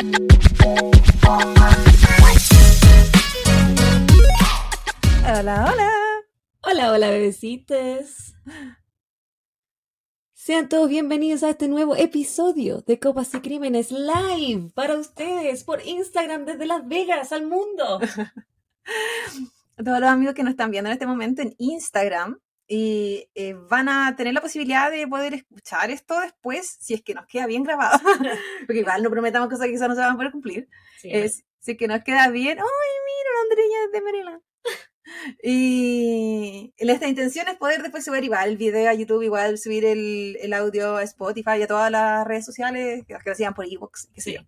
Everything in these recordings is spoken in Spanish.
Hola, hola. Hola, hola, bebecitas. Sean todos bienvenidos a este nuevo episodio de Copas y Crímenes Live para ustedes por Instagram desde Las Vegas al mundo. Todos los amigos que nos están viendo en este momento en Instagram y eh, van a tener la posibilidad de poder escuchar esto después si es que nos queda bien grabado. Porque igual no prometamos cosas que quizás no se van a poder cumplir. Sí, Es, si es que nos queda bien. ¡Ay, mira, Andreña desde Maryland! Y nuestra intención es poder después subir igual el video a YouTube, igual subir el, el audio a Spotify y a todas las redes sociales que, lo sigan por ebooks, qué sé Sí. yo.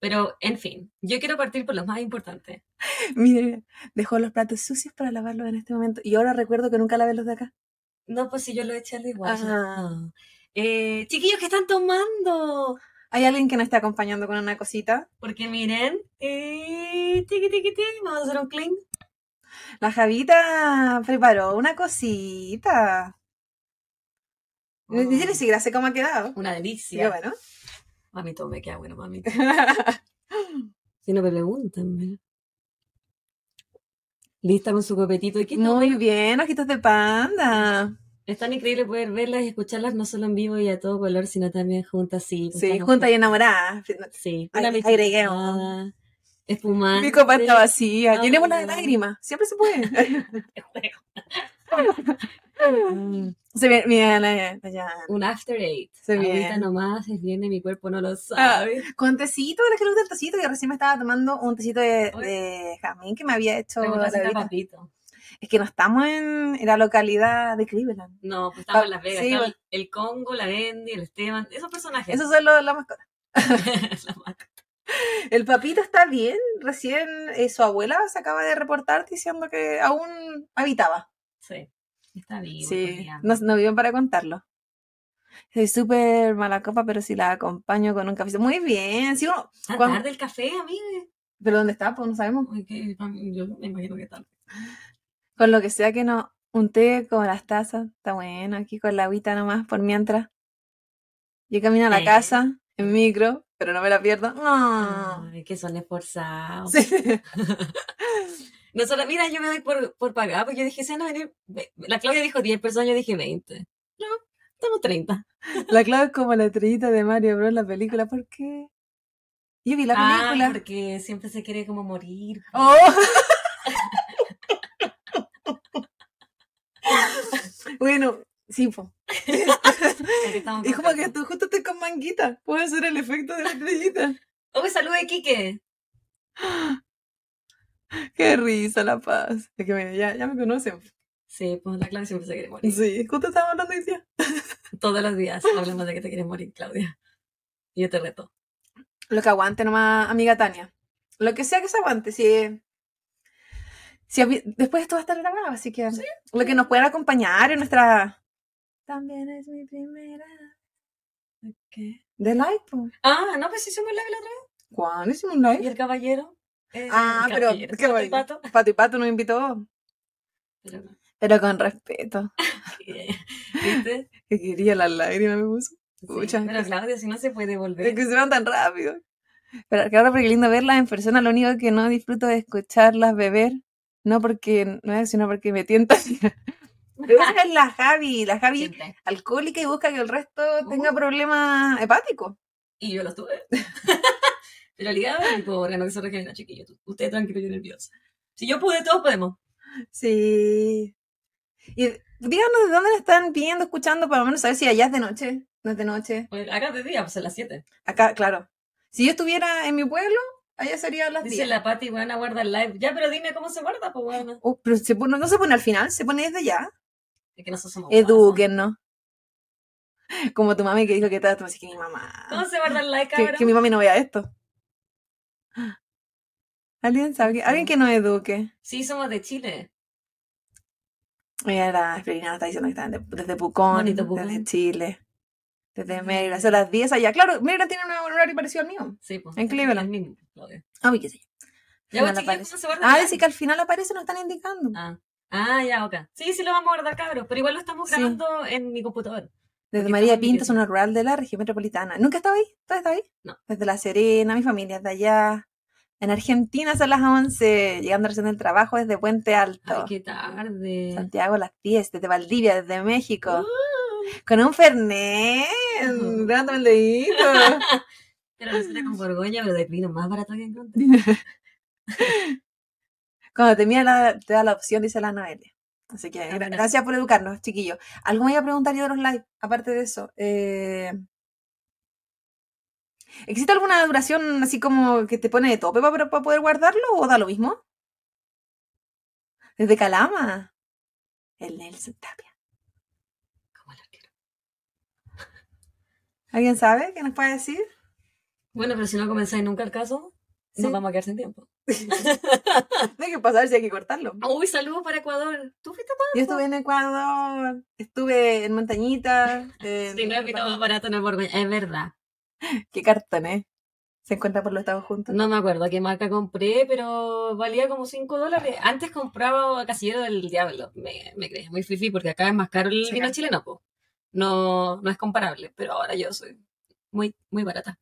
Pero, en fin, yo quiero partir por lo más importante. Mire, dejó los platos sucios para lavarlos en este momento. Y ahora recuerdo que nunca lavé los de acá. No, pues si yo lo eché al igual. Ah. Eh, chiquillos, ¿qué están tomando? ¿Hay alguien que nos esté acompañando con una cosita? Porque miren, eh, tiqui, tiqui, tiqui, vamos a hacer un clean. La Javita preparó una cosita. Ni ni siquiera sé cómo ha quedado. Una delicia. bueno. Mamito, me queda bueno, mamito. Si no me preguntan. Lista con su copetito. ¿Y qué Muy bien, ojitos de panda. Es tan increíble poder verlas y escucharlas no solo en vivo y a todo color, sino también juntas, sí. Sí, juntas y enamoradas. Sí, Ag- una leche agreguemos. espumante. Mi copa está vacía. Ah, Tiene una de no. lágrimas. Siempre se puede. Se mira, la- la- Un after eight. Se Ahorita bien. nomás es bien y mi cuerpo no lo Ah, sabe. Con tecito, la que le gusta el tecito, que recién me estaba tomando un tecito de, de jazmín que me había hecho. Papito. Es que no estamos en, en la localidad de Cleveland. No, pues estamos Ah, en Las Vegas. sí, está bueno. el, el Congo, la Bendy, el Esteban, esos personajes. Esos son los, la mascota. La marca. El papito está bien. Recién eh, su abuela se acaba de reportar diciendo que aún habitaba. sí, está vivo. Sí, no, no viven para contarlo. Soy súper mala copa, pero si la acompaño con un café. Muy bien. Sí, uno, tarde el café, amiga. ¿Pero dónde está? Pues no sabemos. Yo me imagino que tarde. Con lo que sea que no. Un té con las tazas. Está bueno. Aquí con la agüita nomás, por mientras. Yo camino a la Eh. casa en micro, pero no me la pierdo. No. Ay, que son esforzados. Sí. No solo, mira, yo me doy por, por pagar, porque yo dije, se van a venir. ve- La Claudia dijo 10 personas, yo dije 20. No, estamos 30. La clave es como la estrellita de Mario Bros. la película. ¿Por qué? Yo vi la Ah, película. porque siempre se quiere como morir. ¡Oh! bueno, sí, po. Y como que tú justo estoy con manguita. Puede ser el efecto de la estrellita. Oh, saluda a Kike. Qué risa, La Paz. Es que mira, ya, ya me conocen. Sí, pues la Claudia siempre se quiere morir. Sí, justo estábamos hablando hoy día. Todos los días hablamos de que te quieres morir, Claudia. Y yo te reto. Lo que aguante nomás, amiga Tania. Lo que sea que se aguante, si... si después esto va a estar grabado, así que lo que nos pueda acompañar en nuestra... También es mi primera... ¿Qué? ¿De live? po. Ah, no, pues hicimos live la otra vez. ¿Cuándo hicimos un ¿Y live? el caballero? Eh, Ah, pero... qué Pato. Pato. Y Pato nos invitó, Pero no. pero con respeto. ¿Viste? Que quería las lágrimas, me puso. Sí, Pucha. Pero Claudia, si no se puede Es volver. que se van tan rápido. Pero que ahora porque lindo verlas en persona, lo único que no disfruto de escucharlas beber, no porque no es, sino porque me tienta. Pero esa es la Javi, la Javi Siempre. alcohólica y busca que el resto tenga Uh. problemas hepáticos. Y yo los tuve. Pero ligado tipo órgano que se requiere, chiquillo. Usted tranquilo, yo nerviosa. Si yo pude, todos podemos. Sí. Y díganos de dónde la están viendo, escuchando, para lo menos saber si allá es de noche, no es de noche. Pues acá de día, pues a las 7. Acá, claro. Si yo estuviera en mi pueblo, allá serían las Dice 10. la Pati, weón, guarda el live. Ya, pero dime cómo se guarda, pues weón. Oh, pero se pone- no se pone al final, se pone desde ya. Es que nosotros somos Eduquen, ¿no? Como tu mami que dijo que estaba así que mi mamá. ¿Cómo se guarda el live, Que, cabrón? que mi mami no vea esto. ¿Alguien sabe? ¿Alguien que nos eduque? Sí, somos de Chile. Mira, la Esperina está diciendo que están de- desde Pucón, Bonito Pucón. desde Chile, desde Maryland. Son las 10 allá. Claro, Maryland tiene un horario parecido al mío. Sí, pues. En Cleveland. El mismo, Claudia. Ah, uy, qué sé yo. Ya, Final pues, chiquillos, aparece. ¿cómo se guarda Ah, dice que al final aparece, nos están indicando. Ah. Ah, ya, ok. Sí, sí lo vamos a guardar, cabros. Pero igual lo estamos Sí. grabando en mi computador. Desde María Pinto, zona rural de la región metropolitana. ¿Nunca estaba ahí? ¿Tú has estado ahí? No. Desde La Serena, mi familia es de allá. En Argentina son las 11, llegando recién del trabajo desde Puente Alto. Ay, qué tarde. Santiago a las 10, desde Valdivia, desde México. Uh, Con un Fernet. Levántame el dedito. Pero receta con Borgoña, pero de vino más barato que encontré. Cuando te, mira la- te da la opción, dice la Noelia. Así que gra- gracias por educarnos, chiquillos. Algo me iba a preguntar yo de los live, aparte de eso. Eh, ¿Existe alguna duración así como que te pone de tope para, para poder guardarlo o da lo mismo? Desde Calama. El Nelson Tapia. Como el arquero. ¿Alguien sabe qué nos puede decir? Bueno, pero si no comenzáis nunca el caso, Sí. nos vamos a quedar sin tiempo. No hay que pasar si hay que cortarlo. Uy, saludos para Ecuador. ¿Tú fuiste a Yo estuve en Ecuador, estuve en Montañita. en- Sí, no es más barato en el. Es verdad. Qué cartón, ¿eh? Se encuentra por los Estados juntos. No me acuerdo qué marca compré, pero valía como 5 dólares. Antes compraba Casillero del Diablo. Me, me crees muy fifi porque acá es más caro el Sí, vino chileno, po. No, no es comparable, pero ahora yo soy muy, muy barata.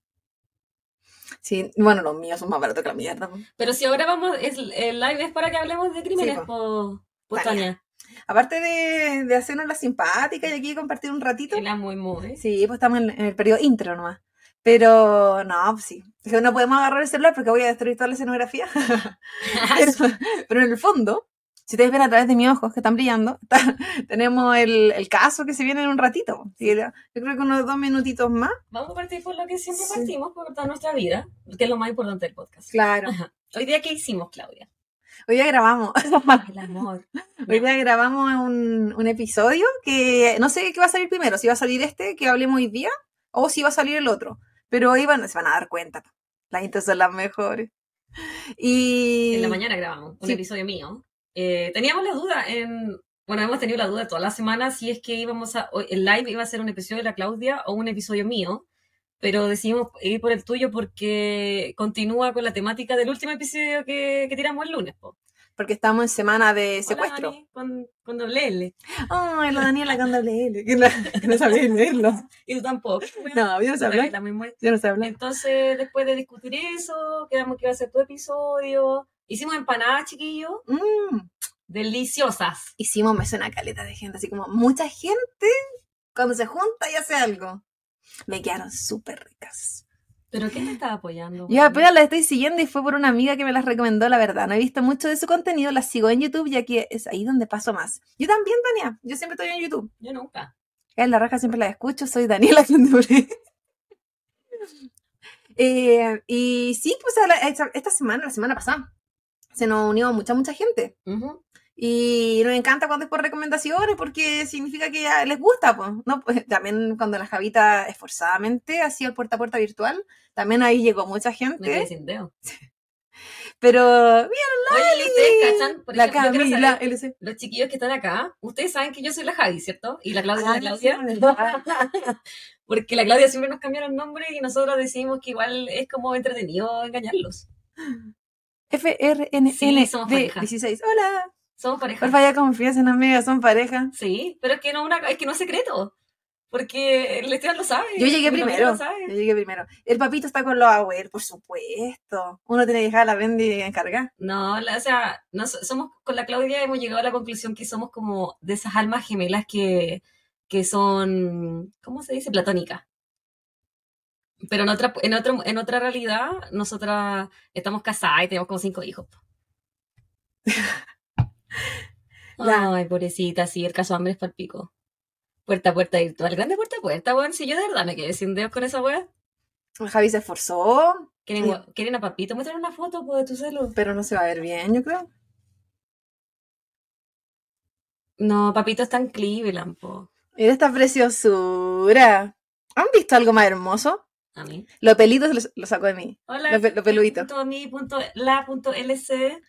Sí, bueno, los míos son más baratos que la mierda. po. Pero si ahora vamos, es, el live es para que hablemos de crímenes, Sí, po, po, Tania. Aparte de, de hacernos la simpática y aquí compartir un ratito. Y la muy, muy. Sí, pues estamos en, en el periodo intro nomás. Pero no, pues sí. Es que no podemos agarrar el celular porque voy a destruir toda la escenografía. pero, pero en el fondo, si ustedes ven a través de mis ojos que están brillando, está- tenemos el, el caso que se viene en un ratito. Sí, yo creo que unos dos minutitos más. Vamos a partir por lo que siempre Sí. partimos, por toda nuestra vida, que es lo más importante del podcast. Claro. Ajá. Hoy día, ¿qué hicimos, Claudia? Hoy día grabamos. El amor. Hoy día grabamos un, un episodio que no sé qué va a salir primero, si va a salir este que hablemos hoy día o si va a salir el otro. Pero hoy van, se van a dar cuenta. Las intros son las mejores. Y En la mañana grabamos un Sí. episodio mío. Eh, teníamos la duda en... Bueno, hemos tenido la duda toda la semana si es que íbamos a... El live iba a ser un episodio de la Claudia o un episodio mío. Pero decidimos ir por el tuyo porque continúa con la temática del último episodio que, que tiramos el lunes. Po. porque estamos en semana de Hola, secuestro. Dani, con, con doble L. Ay, la Daniela con doble L, que no, que no sabía leerlo. Y tú tampoco. No, yo no misma- Yo no sé hablar. Entonces, después de discutir eso, quedamos que iba a ser tu episodio. Hicimos empanadas, chiquillos, Mm, deliciosas. hicimos, me suena caleta de gente, así como mucha gente cuando se junta y hace algo. Me quedaron súper ricas. ¿Pero quién te estaba apoyando? Yo apenas las estoy siguiendo y fue por una amiga que me las recomendó, la verdad. No he visto mucho de su contenido, las sigo en YouTube, ya que es ahí donde paso más. Yo también, Tania. Yo siempre estoy en YouTube. Yo nunca. En la raja siempre la escucho, soy Daniela Clondure. eh, y sí, pues la- esta semana, la semana pasada, se nos unió mucha, mucha gente. Ujú. Y nos encanta cuando es por recomendaciones porque significa que ya les gusta, pues. ¿no? pues también cuando la Javita esforzadamente hacía el puerta a puerta virtual, también ahí llegó mucha gente. sin dedo. Pero, mira, Oye, ¿ustedes cachan? Por la ejemplo, Camila, saber, LC. los chiquillos que están acá, ustedes saben que yo soy la Javi, ¿cierto? Y la Claudia es Ah, la Claudia. Porque la Claudia siempre nos cambiaron nombre y nosotros decidimos que igual es como entretenido engañarlos. FRNN Sí, somos de pareja. 16. Hola. Somos pareja. Porfa, ya confianza en amiga, son pareja. Sí, pero es que no, una, es que no es secreto. Porque el Esteban lo sabe. Yo llegué primero. Yo llegué primero. El papito está con los abuelos, por supuesto. Uno tiene que dejar a la Bendy encargar. No, la- o sea, no so- somos con la Claudia hemos llegado a la conclusión que somos como de esas almas gemelas que, que son, ¿cómo se dice? Platónicas. Pero en otra, en otro, en otra realidad, nosotras estamos casadas y tenemos como cinco hijos. La- Ay, pobrecita, sí, el caso hambre es para pico. Puerta a puerta virtual, grande puerta a puerta, weón. Si yo de verdad me quedé sin dedos con esa weá. Javi se esforzó, ¿Quieren, Sí. gua- ¿Quieren a papito? Muestran una foto pues, de tu celu. pero no se va a ver bien, yo creo. No, papito está en Cleveland, po. Mira esta preciosura. ¿Han visto algo más hermoso? A mí. Los pelitos lo, lo sacó de mí. Hola. Lo pe- lo peludito. Punto mi, punto la, punto LC.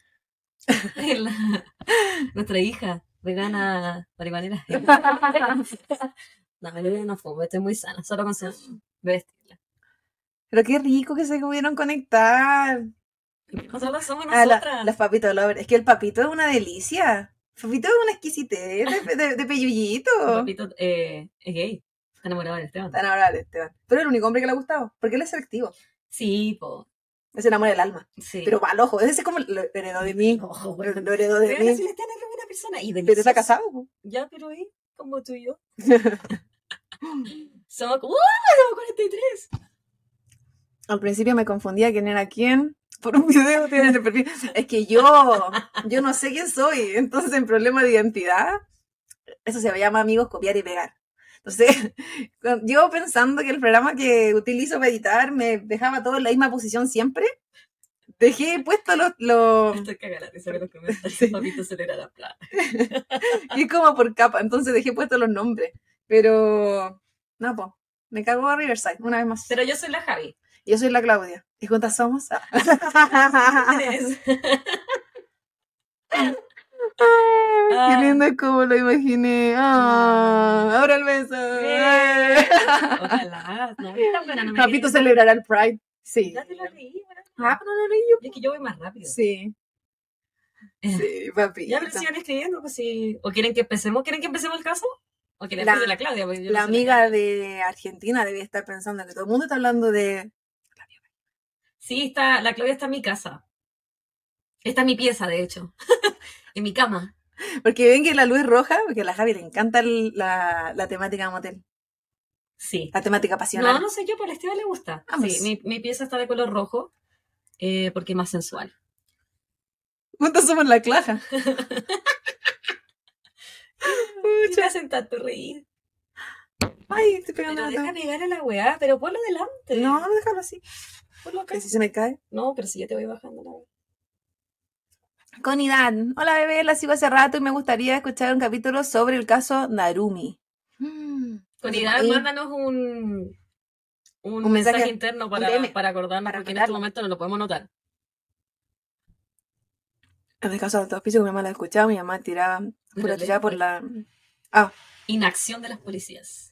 La- nuestra hija, vegana, marihuanera. No, yo no fumo, estoy muy sana, solo con vestirla. Pero qué rico que se pudieron conectar. Nosotros somos Ah, la- nosotras. los papitos lovers. Es que el papito es una delicia. El papito es una exquisitez de, de, de peyullito. Papito eh, es gay. Está enamorado de Esteban. Está Esteban. Pero el único hombre que le ha gustado, porque él es selectivo. Sí, po. Es el amor del alma. Sí. Pero va al ojo. Ese es como lo heredó de mí. Ojo, bueno. lo heredó de Pero mí. si es re buena persona y Pero está casado. po. Ya, pero ahí, como tú y yo. Somos como, ¡uh! Somos 43. Al principio me confundía quién era quién. Por un video tiene el perfil. Es que yo, yo no sé quién soy. Entonces, en problema de identidad, eso se llama amigos copiar y pegar. Entonces, cuando- yo pensando que el programa que utilizo para editar me dejaba todo en la misma posición siempre, dejé puesto los, los Estoy cagada de risa con los comentarios. Sí. Papito acelera la plata. y como por capa, entonces dejé puesto los nombres. Pero, no, pues, me cago a Riverside, una vez más. Pero yo soy la Javi. Yo soy la Claudia. ¿Y juntas somos? Ah. Ay, Qué lindo es como lo imaginé. Ah, ahora el beso. Ojalá. No, me celebrará el Pride. Sí. Ya te lo ¿verdad? Ah, pero no lo yo. Es que yo voy más rápido. Sí. Sí, papi. Ya, pero sigan escribiendo, pues sí. ¿O quieren que empecemos? ¿Quieren que empecemos el caso? ¿O quieren La- la, Claudia? Yo La no amiga de Argentina debe estar pensando que todo el mundo está hablando de. Sí, está, la Claudia está en mi casa. Está en mi pieza, de hecho. En mi cama. Porque ven que la luz es roja, porque a la Javi le encanta el- la, la temática motel, Sí. la temática pasional. No, no sé yo, pero a Esteban le gusta. Vamos. Sí, mi, mi pieza está de color rojo eh, porque es más sensual. Juntos somos la claja. ¿Qué me hacen tanto reír? Ay, estoy pegando Pero la deja pegar a la weá, pero ponlo delante. No, no déjalo así. Ponlo acá. Que si se me cae. No, pero si ya te voy bajando la weá. Conidad. Hola bebé, la sigo hace rato y me gustaría escuchar un capítulo sobre el caso Narumi. Mm. Con Idad, Y- mándanos un, un, Un mensaje- mensaje, interno para, para acordarnos, para porque en este momento no lo podemos notar. En el caso de autospicio, mi mamá la escuchaba, mi mamá tiraba, pura tirada por la... Ah, Inacción de las policías.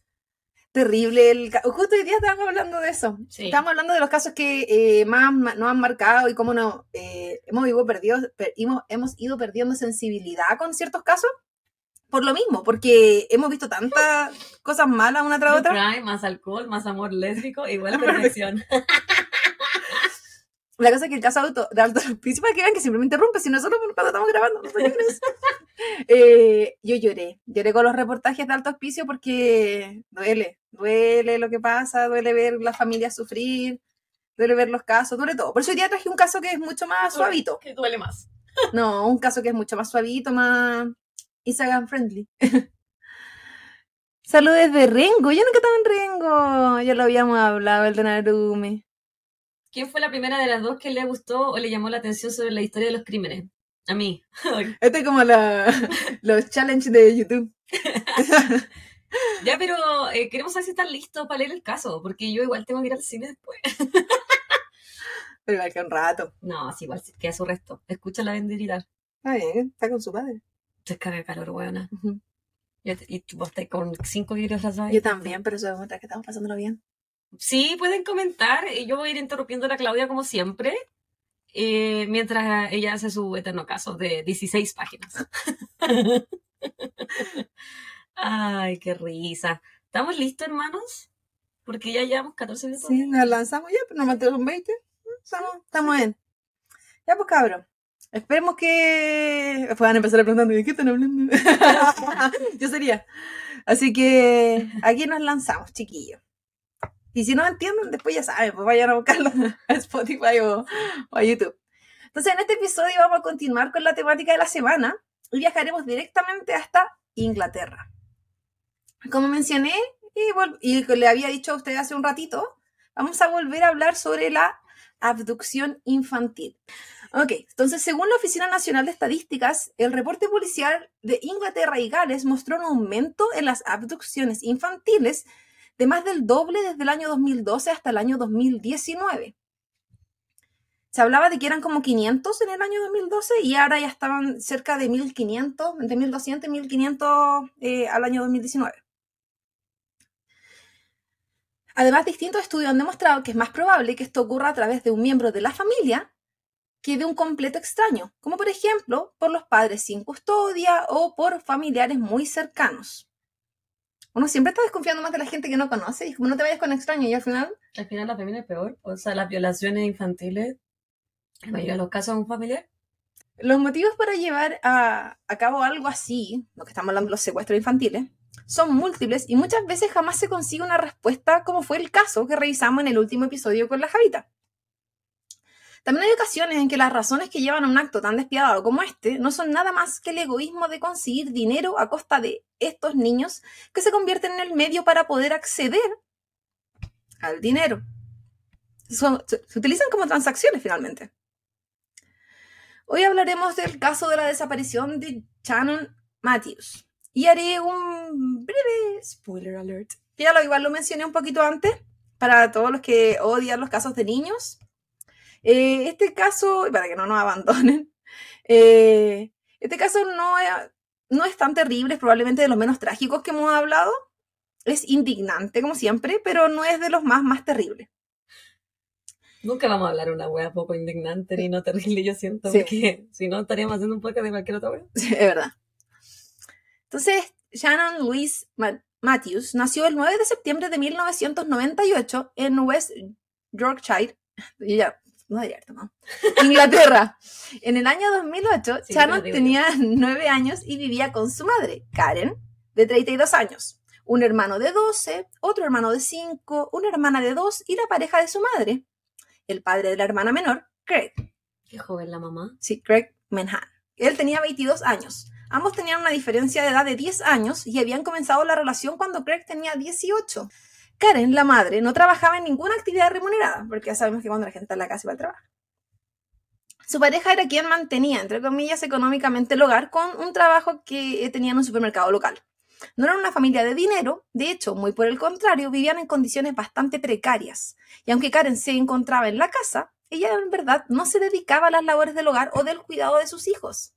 Terrible. El... Justo hoy día estábamos hablando de eso. Sí. Estábamos hablando de los casos que eh, más nos han marcado y cómo no, eh, hemos, ido perdido, per- hemos, hemos ido perdiendo sensibilidad con ciertos casos. Por lo mismo, porque hemos visto tantas cosas malas una tras otra. más alcohol, más amor lésbico, igual perfección. La cosa es que el caso de, auto, de alto hospicio, para que vean que siempre me interrumpe, si nosotros cuando estamos grabando, no. Eh, yo lloré, lloré con los reportajes de alto hospicio porque duele, duele lo que pasa, duele ver las familias sufrir, duele ver los casos, duele todo. Por eso hoy día traje un caso que es mucho más suavito. Que duele más. No, un caso que es mucho más suavito, más Instagram friendly. Saludos de Rengo, yo nunca estaba en Rengo, ya lo habíamos hablado, el de Narumi. ¿Quién fue la primera de las dos que le gustó o le llamó la atención sobre la historia de los crímenes? A mí. Este es como la, los challenges de YouTube. ya, pero eh, queremos saber si están listos para leer el caso, porque yo igual tengo que ir al cine después. Pero igual que un rato. No, sí, igual queda su resto. Escucha la venderita. Está bien, está con su padre. Se caga de calor, weona. Y, vos estás con 5 kilos atrás. Yo también, pero eso demuestra que estamos pasándolo bien. Sí, pueden comentar. eh, Yo voy a ir interrumpiendo a la Claudia como siempre. eh, mientras ella hace su eterno caso de 16 páginas. Ay, qué risa. ¿Estamos listos, hermanos? Porque ya llevamos 14 minutos. Sí, nos lanzamos ya, pero nos mantenemos 20. Estamos, estamos bien. Ya pues cabrón. Esperemos que... A empezar a preguntar, ¿de qué están hablando? Yo sería. Así que aquí nos lanzamos, chiquillos. Y si no entienden, después ya saben, pues vayan a buscarlo a Spotify o, o a YouTube. Entonces, en este episodio vamos a continuar con la temática de la semana y viajaremos directamente hasta Inglaterra. Como mencioné y, y le había dicho a usted hace un ratito, vamos a volver a hablar sobre la abducción infantil. Ok, entonces según la Oficina Nacional de Estadísticas, el reporte policial de Inglaterra y Gales mostró un aumento en las abducciones infantiles de más del doble desde el año 2012 hasta el año 2019. Se hablaba de que eran como 500 en el año 2012 y ahora ya estaban cerca de 1500, entre 1200 y 1500 eh, al año 2019. Además, distintos estudios han demostrado que es más probable que esto ocurra a través de un miembro de la familia que de un completo extraño, como por ejemplo por los padres sin custodia o por familiares muy cercanos. Uno siempre está desconfiando más de la gente que no conoce y como no te vayas con extraños y al final... Al final la familia es peor. O sea, las violaciones infantiles, en la mayoría de los casos es un familiar. Los motivos para llevar a, a cabo algo así, lo que estamos hablando de los secuestros infantiles, son múltiples y muchas veces jamás se consigue una respuesta como fue el caso que revisamos en el último episodio con la Javita. También hay ocasiones en que las razones que llevan a un acto tan despiadado como este no son nada más que el egoísmo de conseguir dinero a costa de estos niños que se convierten en el medio para poder acceder al dinero. Son- se, se utilizan como transacciones finalmente. Hoy hablaremos del caso de la desaparición de Shannon Matthews y haré un breve spoiler alert. Ya lo igual lo mencioné un poquito antes para todos los que odian los casos de niños. Eh, este caso, para que no nos abandonen, eh, este caso no es, no es tan terrible, es probablemente de los menos trágicos que hemos hablado. Es indignante, como siempre, pero no es de los más, más terribles. Nunca vamos a hablar una wea poco indignante ni no terrible, yo siento, Sí. porque si no estaríamos haciendo un podcast de cualquier otra wea. Sí, es verdad. Entonces, Shannon Louise Ma- Matthews nació el 9 de septiembre de 1998 en West Yorkshire, ya, no esto, ¿no? Inglaterra. En el año 2008, Sí, Shannon tenía 9 años y vivía con su madre, Karen, de 32 años, un hermano de 12, otro hermano de 5, una hermana de 2 y la pareja de su madre, el padre de la hermana menor, Craig. Qué joven la mamá. Sí, Craig Menhan. Él tenía 22 años. Ambos tenían una diferencia de edad de 10 años y habían comenzado la relación cuando Craig tenía 18. Karen, la madre, no trabajaba en ninguna actividad remunerada, porque ya sabemos que cuando la gente está en la casa va al trabajo. Su pareja era quien mantenía, entre comillas, económicamente el hogar con un trabajo que tenía en un supermercado local. No eran una familia de dinero, de hecho, muy por el contrario, vivían en condiciones bastante precarias. Y aunque Karen se encontraba en la casa, ella en verdad no se dedicaba a las labores del hogar o del cuidado de sus hijos.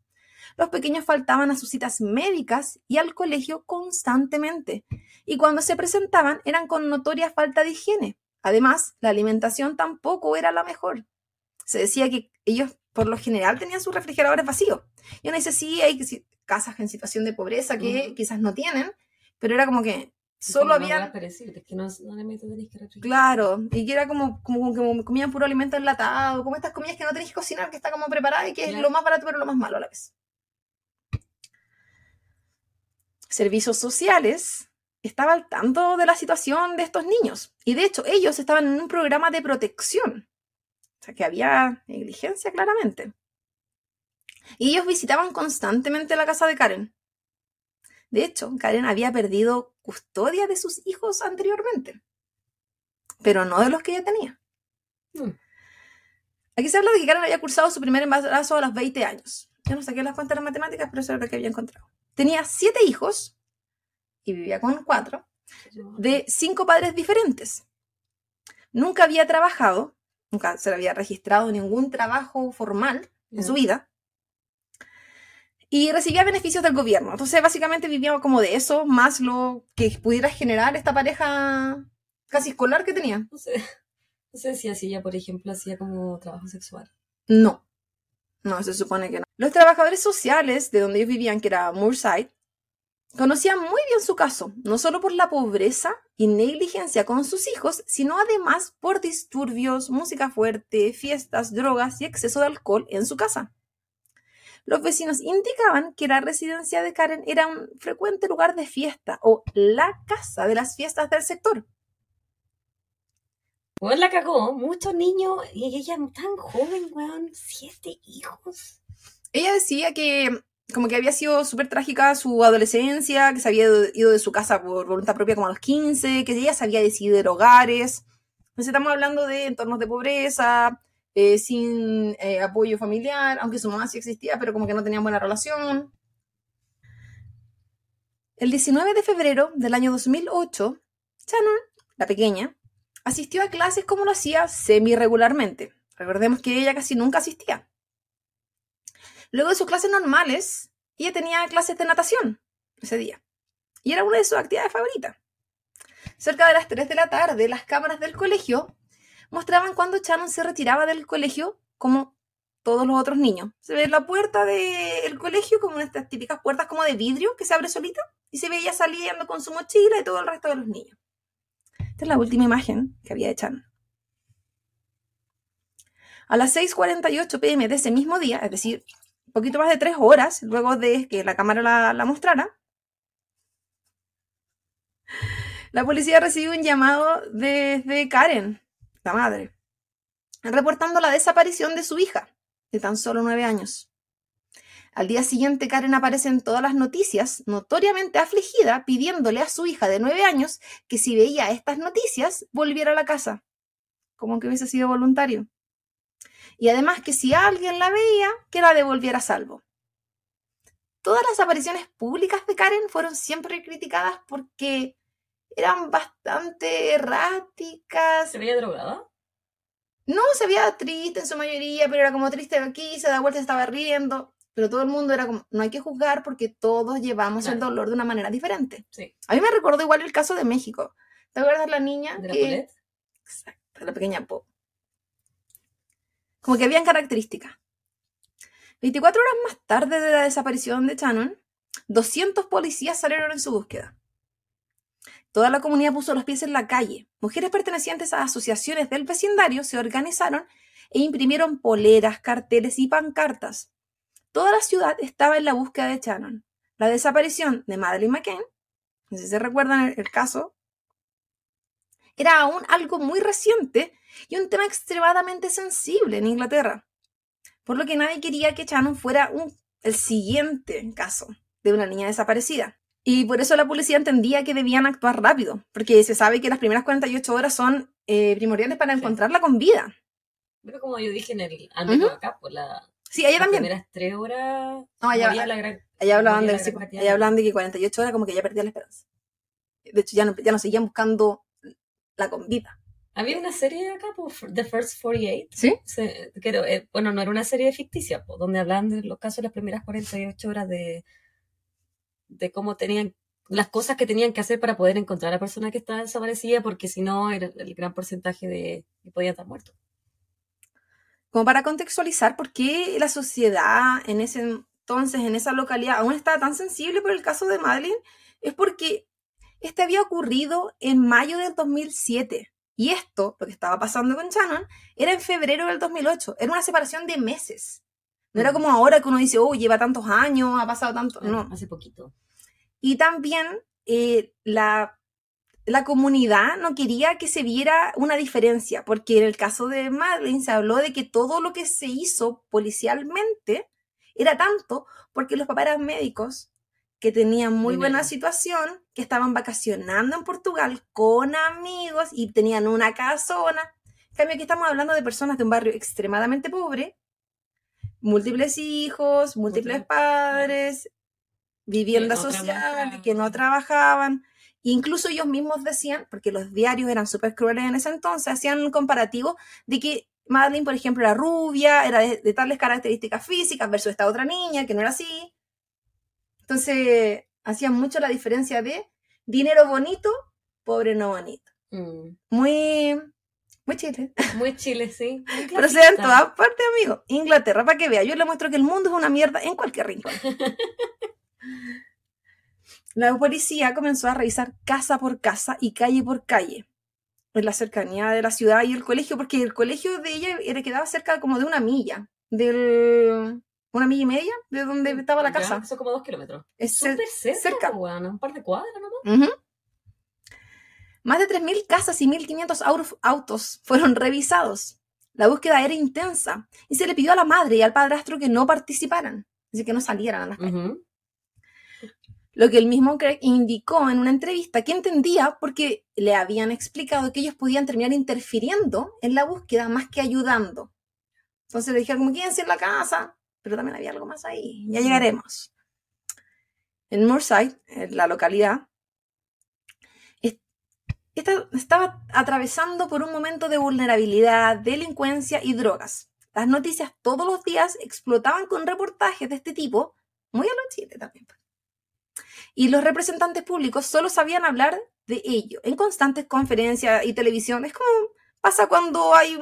Los pequeños faltaban a sus citas médicas y al colegio constantemente, y cuando se presentaban eran con notoria falta de higiene. Además, la alimentación tampoco era la mejor. Se decía que ellos por lo general tenían sus refrigeradores vacíos. Y uno dice, sí, hay casas en situación de pobreza que quizás no tienen, pero era como que solo había es no, no tenéis. Claro, y que era como, como, como comían puro alimento enlatado, como estas comidas que no tenés que cocinar, que está como preparada y que es Ya. lo más barato pero lo más malo a la vez. Servicios sociales estaba al tanto de la situación de estos niños y de hecho ellos estaban en un programa de protección. O sea que había negligencia claramente. Y ellos visitaban constantemente la casa de Karen. De hecho, Karen había perdido custodia de sus hijos anteriormente, pero no de los que ella tenía. Mm. Aquí se habla de que Karen había cursado su primer embarazo a los 20 años. Yo no saqué las cuentas de las matemáticas, pero eso era lo que había encontrado. Tenía siete hijos y vivía con cuatro de cinco padres diferentes. Nunca había trabajado, nunca se le había registrado ningún trabajo formal en su vida. Y recibía beneficios del gobierno. Entonces, básicamente vivía como de eso, más lo que pudiera generar esta pareja casi escolar que tenía. No sé, no sé si así ella, por ejemplo, hacía como trabajo sexual. No. No, se supone que no. Los trabajadores sociales de donde ellos vivían, que era Moorside, conocían muy bien su caso, no solo por la pobreza y negligencia con sus hijos, sino además por disturbios, música fuerte, fiestas, drogas y exceso de alcohol en su casa. Los vecinos indicaban que la residencia de Karen era un frecuente lugar de fiesta o la casa de las fiestas del sector. Weón la cagó, muchos niños, y ella tan joven, weón, siete hijos. Ella decía que como que había sido súper trágica su adolescencia, que se había ido de su casa por voluntad propia como a los 15, que ella se había decidido de hogares. Entonces estamos hablando de entornos de pobreza, eh, sin eh, apoyo familiar, aunque su mamá sí existía, pero como que no tenían buena relación. El 19 de febrero del año 2008, Shannon, la pequeña, asistió a clases como lo hacía semi-regularmente. Recordemos que ella casi nunca asistía. Luego de sus clases normales, ella tenía clases de natación ese día. Y era una de sus actividades favoritas. Cerca de las 3 de la tarde, las cámaras del colegio mostraban cuando Shannon se retiraba del colegio como todos los otros niños. Se ve la puerta del colegio como estas típicas puertas como de vidrio que se abre solita. y se veía saliendo con su mochila y todo el resto de los niños. Esta es la última imagen que había hecho. A las 6.48 pm de ese mismo día, es decir, un poquito más de tres horas luego de que la cámara la, la mostrara, la policía recibió un llamado desde Karen, la madre, reportando la desaparición de su hija, de tan solo nueve años. Al día siguiente, Karen aparece en todas las noticias, notoriamente afligida, pidiéndole a su hija de nueve años que si veía estas noticias, volviera a la casa, como que hubiese sido voluntario. Y además que si alguien la veía, que la devolviera a salvo. Todas las apariciones públicas de Karen fueron siempre criticadas porque eran bastante erráticas. ¿Se veía drogada? No, se veía triste en su mayoría, pero era como triste aquí, se da vuelta, se estaba riendo. Pero todo el mundo era como, no hay que juzgar porque todos llevamos el dolor de una manera diferente. Sí. A mí me recordó igual el caso de México. ¿Te acuerdas la niña? ¿De la que... Paulette? Exacto, la pequeña Pop. Como que habían características. 24 horas más tarde de la desaparición de Shannon, 200 policías salieron en su búsqueda. Toda la comunidad puso los pies en la calle. Mujeres pertenecientes a asociaciones del vecindario se organizaron e imprimieron poleras, carteles y pancartas. Toda la ciudad estaba en la búsqueda de Shannon. La desaparición de Madeleine McCain, no sé si se recuerdan el, el caso, era aún algo muy reciente y un tema extremadamente sensible en Inglaterra, por lo que nadie quería que Shannon fuera un, el siguiente caso de una niña desaparecida. Y por eso la policía entendía que debían actuar rápido, porque se sabe que las primeras 48 horas son eh, primordiales para encontrarla con vida. Pero como yo dije en el, al menos acá, por la, Sí, las también. primeras tres horas. No, allá, moría la gran- allá hablaban, de, la sí, hablaban de que 48 horas como que ya perdía la esperanza. De hecho, ya no, ya no seguían buscando la con vida. Había una serie acá, po, The First 48. ¿Sí? se- que era- eh, bueno, no era una serie ficticia, po, donde hablaban de los casos de las primeras 48 horas de, de cómo tenían las cosas que tenían que hacer para poder encontrar a la persona que estaba desaparecida, porque si no, era el gran porcentaje de que podían estar muertos. Como para contextualizar por qué la sociedad en ese entonces, en esa localidad, aún estaba tan sensible por el caso de Madeleine, es porque este había ocurrido en mayo del 2007. Y esto, lo que estaba pasando con Shannon, era en febrero del 2008. Era una separación de meses. No era Mm. como ahora que uno dice, oh, lleva tantos años, ha pasado tanto. No. Hace poquito. Y también eh, la, la comunidad no quería que se viera una diferencia, porque en el caso de Madeleine se habló de que todo lo que se hizo policialmente era tanto porque los papás eran médicos que tenían muy buena situación, que estaban vacacionando en Portugal con amigos y tenían una casona. En cambio, aquí estamos hablando de personas de un barrio extremadamente pobre, múltiples hijos, múltiples padres, vivienda social, que no trabajaban. Incluso ellos mismos decían, porque los diarios eran súper crueles en ese entonces, hacían un comparativo de que Madeline, por ejemplo, era rubia, era de, de tales características físicas versus esta otra niña que no era así. Entonces, hacían mucho la diferencia de dinero bonito, pobre no bonito. Mm. Muy, muy chile. Muy chile, sí. Pero se da en todas partes, amigo. Inglaterra, para que vea. Yo le muestro que el mundo es una mierda en cualquier rincón. La policía comenzó a revisar casa por casa y calle por calle en la cercanía de la ciudad y el colegio, porque el colegio de ella era, quedaba cerca como de una milla, del, una milla y media de donde estaba la Ya, casa. Son como dos kilómetros. Es Súper cerca, cerca. weón, un par de cuadras. Ujú. Más de 3.000 casas y 1.500 au- autos fueron revisados. La búsqueda era intensa y se le pidió a la madre y al padrastro que no participaran, así que no salieran a las calles. Lo que el mismo Craig indicó en una entrevista que entendía porque le habían explicado que ellos podían terminar interfiriendo en la búsqueda más que ayudando. Entonces le dijeron como quédense en la casa, pero también había algo más ahí, ya llegaremos. En Moorside, en la localidad, es- esta- estaba atravesando por un momento de vulnerabilidad, delincuencia y drogas. Las noticias todos los días explotaban con reportajes de este tipo, muy a lo Chile también. Y los representantes públicos solo sabían hablar de ello en constantes conferencias y televisión. Es como pasa cuando hay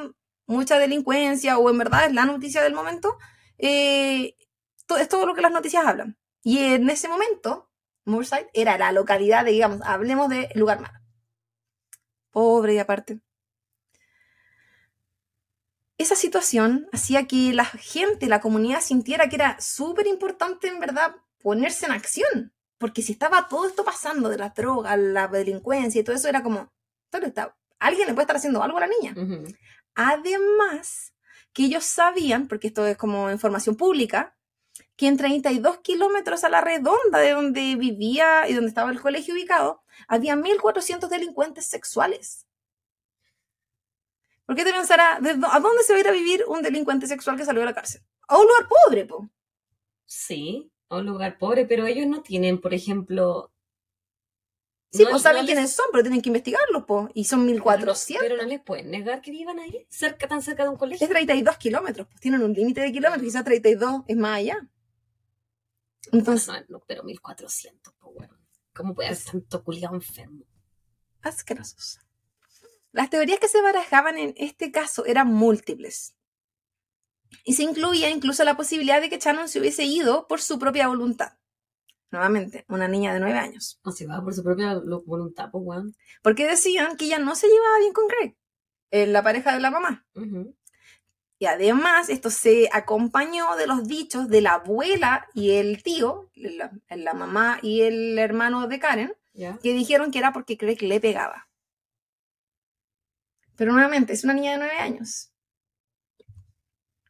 mucha delincuencia o en verdad es la noticia del momento. eh, es todo lo que las noticias hablan. Y en ese momento, Moorside era la localidad de, digamos, hablemos del lugar malo. Pobre y aparte. Esa situación hacía que la gente, la comunidad sintiera que era súper importante, en verdad, ponerse en acción. Porque si estaba todo esto pasando de las drogas, la delincuencia y todo eso, era como, alguien le puede estar haciendo algo a la niña. Además, que ellos sabían, porque esto es como información pública, que en 32 kilómetros a la redonda de donde vivía y donde estaba el colegio ubicado, había 1.400 delincuentes sexuales. ¿Por qué te pensará, ¿de dó- ¿a dónde se va a ir a vivir un delincuente sexual que salió de la cárcel? A un lugar pobre, po. Sí, a un lugar pobre, pero ellos no tienen, por ejemplo... Sí, no- pues saben no les- quiénes son, pero tienen que investigarlos, po. Y son 1.400. Pero no les pueden negar que vivan ahí, cerca, tan cerca de un colegio. Es 32 kilómetros, pues tienen un límite de kilómetros, quizás 32 es más allá. Entonces, No, no, pero 1400, pues bueno. ¿Cómo puede haber tanto culiado enfermo? asquerosos. Las teorías que se barajaban en este caso eran múltiples. Y se incluía incluso la posibilidad de que Shannon se hubiese ido por su propia voluntad. Nuevamente, una niña de nueve años. O si va por su propia voluntad, pues weón. Porque decían que ella no se llevaba bien con Greg, eh, la pareja de la mamá. Y además, esto se acompañó de los dichos de la abuela y el tío, la, la mamá y el hermano de Karen, que dijeron que era porque Craig le pegaba. Pero nuevamente, es una niña de nueve años.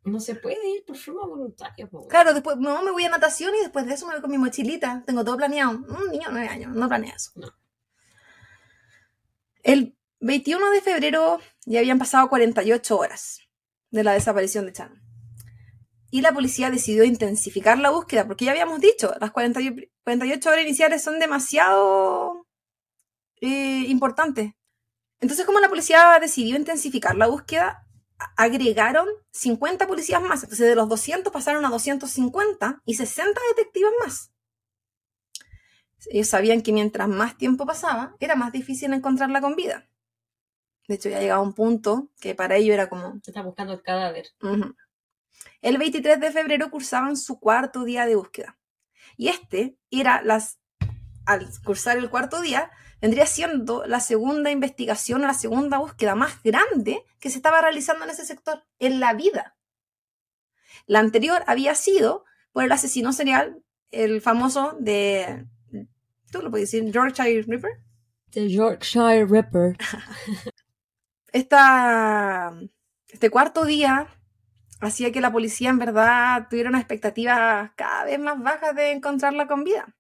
No se puede ir por forma voluntaria. Claro, después no, me voy a natación y después de eso me voy con mi mochilita. Tengo todo planeado. Un niño de nueve años, no planea eso. No. El 21 de febrero ya habían pasado 48 horas de la desaparición de Chan. Y la policía decidió intensificar la búsqueda, porque ya habíamos dicho, las 40 y- 48 horas iniciales son demasiado eh, importantes. Entonces, como la policía decidió intensificar la búsqueda, agregaron 50 policías más. Entonces, de los 200 pasaron a 250 y 60 detectives más. Ellos sabían que mientras más tiempo pasaba, era más difícil encontrarla con vida. De hecho, ya llegaba un punto que para ellos era como... Está buscando el cadáver. El 23 de febrero cursaban su cuarto día de búsqueda. Y este era las... Al cursar el cuarto día, vendría siendo la segunda investigación o la segunda búsqueda más grande que se estaba realizando en ese sector, en la vida. La anterior había sido por el asesino serial, el famoso de... ¿Tú lo puedes decir? Yorkshire Ripper. The Yorkshire Ripper. esta, este cuarto día hacía que la policía en verdad tuviera unas expectativas cada vez más bajas de encontrarla con vida.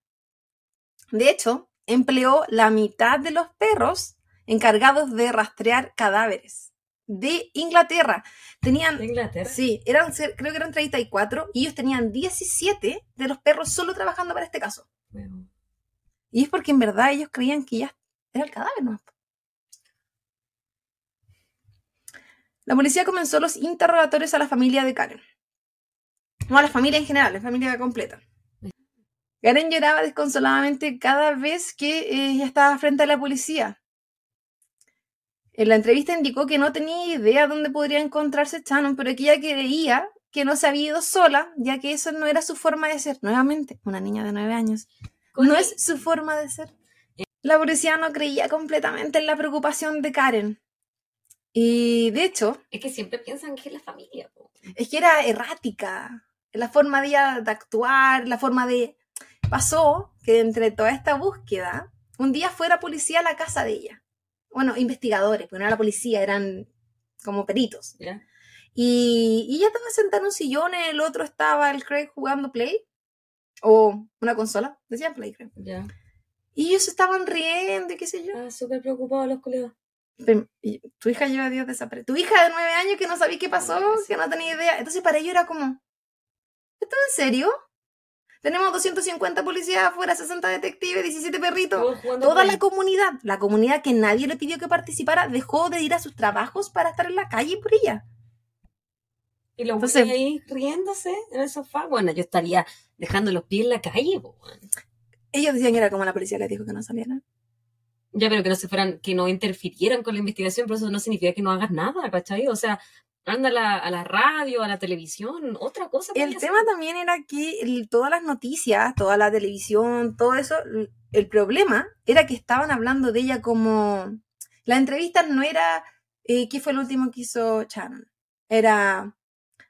De hecho, empleó la mitad de los perros encargados de rastrear cadáveres de Inglaterra. Tenían, De Inglaterra. sí, eran, creo que eran 34 y ellos tenían 17 de los perros solo trabajando para este caso. Y es porque en verdad ellos creían que ya era el cadáver, ¿no? La policía comenzó los interrogatorios a la familia de Karen. No a la familia en general, la familia completa. Karen lloraba desconsoladamente cada vez que eh, ella estaba frente a la policía. En la entrevista indicó que no tenía idea dónde podría encontrarse Shannon, pero que ella creía que no se había ido sola, ya que eso no era su forma de ser. Nuevamente, una niña de nueve años. No es su forma de ser. La policía no creía completamente en la preocupación de Karen. Y de hecho, Es que siempre piensan que es la familia. po. es que era errática. La forma de, ella de actuar, la forma de... Pasó que entre toda esta búsqueda, un día fue la policía a la casa de ella. Bueno, investigadores, porque no era la policía, eran como peritos. Y, y ella estaba sentada en un sillón, en el otro estaba el Craig jugando Play. O una consola, decían Play, creo. Y ellos estaban riendo y qué sé yo. Ah, súper preocupados los colegas. Y tu hija lleva Dios desaparecido. Tu hija de nueve años que no sabía qué pasó, que no tenía idea. Entonces para ellos era como, ¿esto en serio? Tenemos 250 policías afuera, 60 detectives, 17 perritos. Toda la comunidad, la comunidad que nadie le pidió que participara, dejó de ir a sus trabajos para estar en la calle por ella. Y los Entonces- ahí riéndose en el sofá. Bueno, yo estaría dejando los pies en la calle, weón. Ellos decían que era como la policía les dijo que no salieran. Ya, pero que no se fueran, que no interfirieran con la investigación, pero eso no significa que no hagas nada, ¿cachai? O sea, Anda a la, a la radio, a la televisión, otra cosa. El tema también era que el- todas las noticias, toda la televisión, todo eso, el problema era que estaban hablando de ella como... La entrevista no era eh, qué fue el último que hizo Shannon. Era...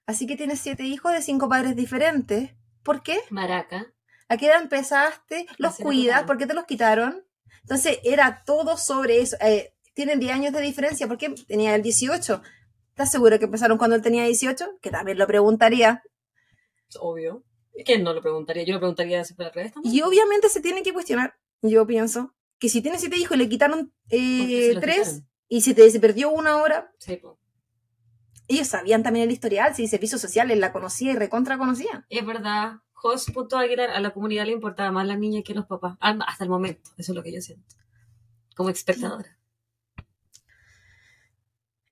Así que tienes siete hijos de cinco padres diferentes. ¿Por qué? Maraca. ¿A qué edad empezaste? ¿Los cuidas? ¿Por qué te los quitaron? Entonces era todo sobre eso. Eh, tienen 10 años de diferencia. ¿Por qué tenía el 18? ¿Estás seguro que empezaron cuando él tenía 18? Que también lo preguntaría. Obvio. ¿Quién no lo preguntaría? Yo lo preguntaría si fuera al revés también. Y obviamente se tiene que cuestionar. Yo pienso que si tiene 7 hijos y le quitaron ¿Por qué se 3 los quitaron? y se, te, se perdió una hora, Sí, po. ellos sabían también el historial, si servicios sociales la conocía y recontra conocía. Es verdad. Jos.aguilar, a la comunidad le importaba más las niñas que los papás. Hasta el momento. Eso es lo que yo siento. Como espectadora.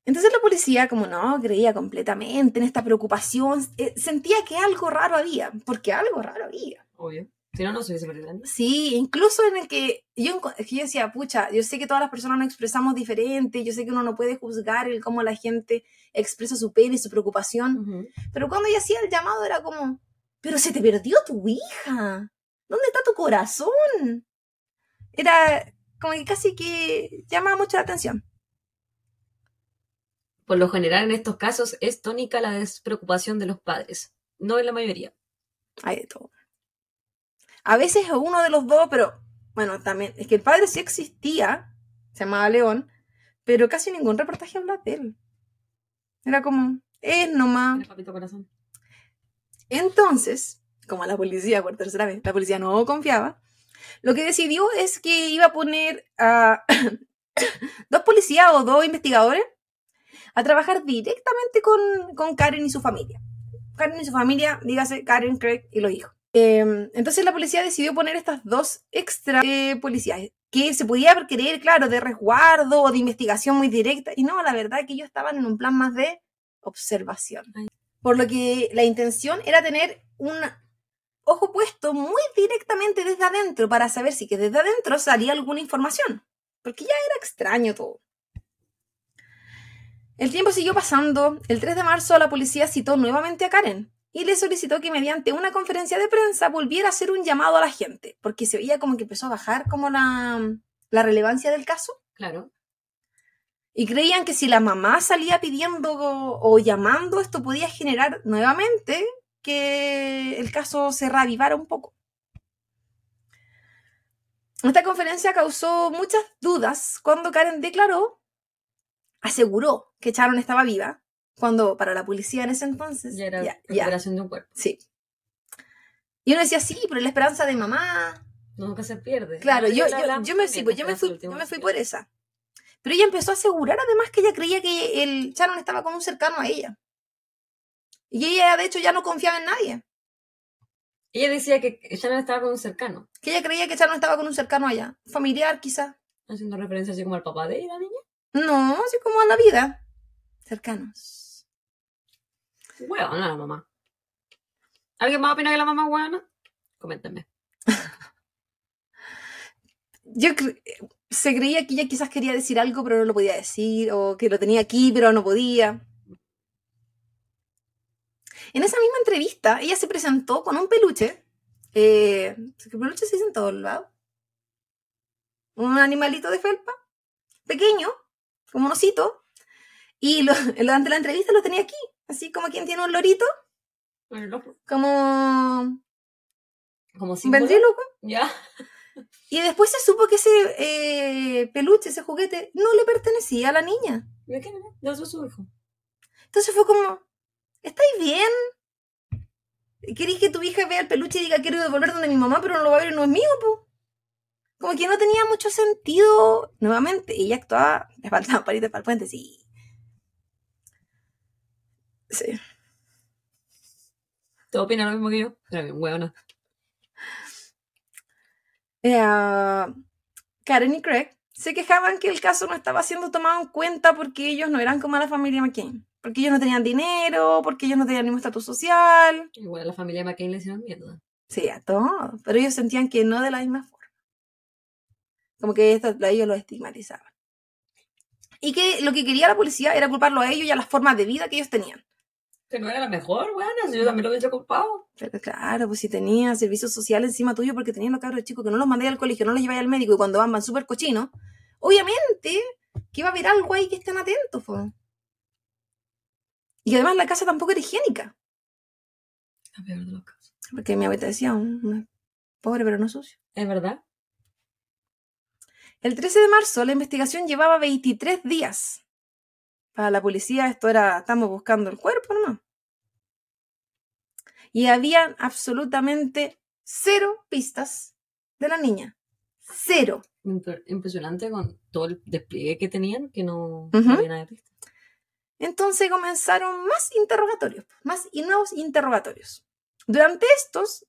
Entonces la policía, como no, creía completamente en esta preocupación, eh, sentía que algo raro había, porque algo raro había. Obvio. Si no, no se hubiese. Sí, incluso en el que yo, yo decía, pucha, yo sé que todas las personas nos expresamos diferente, yo sé que uno no puede juzgar el cómo la gente expresa su pena y su preocupación, pero cuando ella hacía el llamado era como, pero se te perdió tu hija, ¿dónde está tu corazón? Era como que casi que llamaba mucho la atención. Por lo general, en estos casos, es tónica la despreocupación de los padres. No en la mayoría. Hay de todo. A veces es uno de los dos, pero bueno, también es que el padre sí existía, se llamaba León, pero casi ningún reportaje habla de él. Era como, es nomás. Papito corazón. Entonces, como la policía por tercera vez, la policía no confiaba, lo que decidió es que iba a poner a dos policías o dos investigadores a trabajar directamente con, con Karen y su familia. Karen y su familia, dígase Karen, Craig y los hijos. Eh, entonces la policía decidió poner estas dos extra eh, policías que se podía creer, claro, de resguardo o de investigación muy directa. Y no, la verdad que ellos estaban en un plan más de observación. Por lo que la intención era tener un ojo puesto muy directamente desde adentro para saber si que desde adentro salía alguna información. Porque ya era extraño todo. El tiempo siguió pasando. El 3 de marzo la policía citó nuevamente a Karen y le solicitó que mediante una conferencia de prensa volviera a hacer un llamado a la gente, porque se veía como que empezó a bajar como la, la relevancia del caso. Claro. Y creían que si la mamá salía pidiendo o, o llamando, esto podía generar nuevamente que el caso se reavivara un poco. Esta conferencia causó muchas dudas cuando Karen declaró, aseguró que Sharon estaba viva, cuando para la policía en ese entonces Ya era ya, ya, recuperación de un cuerpo. sí. Y uno decía, sí, pero la esperanza de mamá, Nunca se pierde. Claro, La yo, yo, me, sí, pues, yo me fui, último yo me fui por esa. Pero ella empezó a asegurar además que ella creía que el Sharon estaba con un cercano a ella. Y ella, de hecho, ya no confiaba en nadie. Ella decía que Shannon estaba con un cercano, Que ella creía que Sharon estaba con un cercano allá. Familiar, quizá. haciendo referencia así como al papá de la niña. No, así como a la vida. Cercanos. Huevo, no la mamá. ¿Alguien más opina que la mamá es hueona? Coméntenme. Yo se creía que ella quizás quería decir algo, pero no lo podía decir. O que lo tenía aquí, pero no podía. En esa misma entrevista, ella se presentó con un peluche. Eh, ¿El peluche se dice en todos lados? Un animalito de felpa, pequeño, como un osito. Y lo, durante la entrevista lo tenía aquí, así como quien tiene un lorito, el ojo. como Como símbolo. ventríloco. Ya. Y después se supo que ese eh, peluche, ese juguete, no le pertenecía a la niña. ¿De qué? De su hijo. Entonces fue como, ¿estáis bien? ¿Queréis que tu hija vea el peluche y diga quiero devolver donde mi mamá, pero no lo va a ver y no es mío, po? Como que no tenía mucho sentido. Nuevamente, ella actuaba, le faltaban palitos para el puente, sí. Sí. ¿Te opina lo mismo que yo? Era bien. Eh, Karen y Craig se quejaban que el caso no estaba siendo tomado en cuenta porque ellos no eran como la familia McCain. Porque ellos no tenían dinero, porque ellos no tenían ningún estatus social. Igual a la familia McCain le hicieron mierda. Sí, a todo. Pero ellos sentían que no de la misma forma. Como que esto, ellos lo estigmatizaban. Y que lo que quería la policía era culparlo a ellos y a las formas de vida que ellos tenían. Que no era la mejor, bueno, si yo también lo hubiese culpado. Pero claro, pues si tenía servicio social encima tuyo porque tenían los cabros chicos que no los mandé al colegio, no los lleváis al médico y cuando van van súper cochinos, obviamente que iba a haber algo ahí que estén atentos. po. Y además la casa tampoco era higiénica. La peor de los casos. Porque mi abuela decía, "Mm, pobre pero no sucio. ¿Es verdad? El 13 de marzo la investigación llevaba 23 días. Para la policía esto era, estamos buscando el cuerpo nomás. Y habían absolutamente cero pistas de la niña. Cero. Imp- Impresionante con todo el despliegue que tenían, que no, había nada de pista. Entonces comenzaron más interrogatorios, más y nuevos interrogatorios. Durante estos,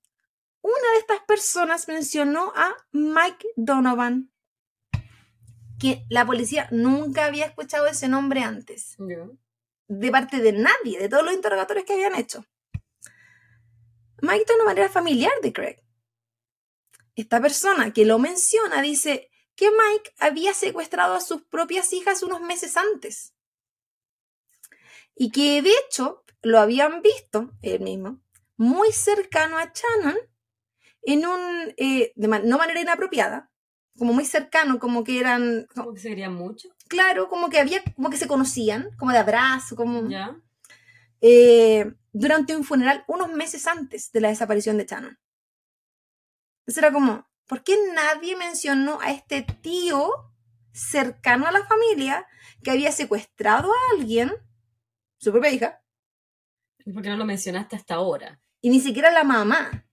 una de estas personas mencionó a Mike Donovan, que la policía nunca había escuchado ese nombre antes, de parte de nadie, de todos los interrogatorios que habían hecho. Mike Donovan era familiar de Craig. Esta persona que lo menciona dice que Mike había secuestrado a sus propias hijas unos meses antes y que de hecho lo habían visto, él mismo, muy cercano a Shannon, en un, eh, de man- no manera inapropiada, como muy cercano, como que eran, co- Como que se querían mucho. claro, como que había, como que se conocían, como de abrazo, como, Ya. eh, durante un funeral unos meses antes de la desaparición de Shannon. Entonces era como, ¿por qué nadie mencionó a este tío cercano a la familia que había secuestrado a alguien, su propia hija, ¿Y por qué no lo mencionaste hasta ahora? y ni siquiera la mamá,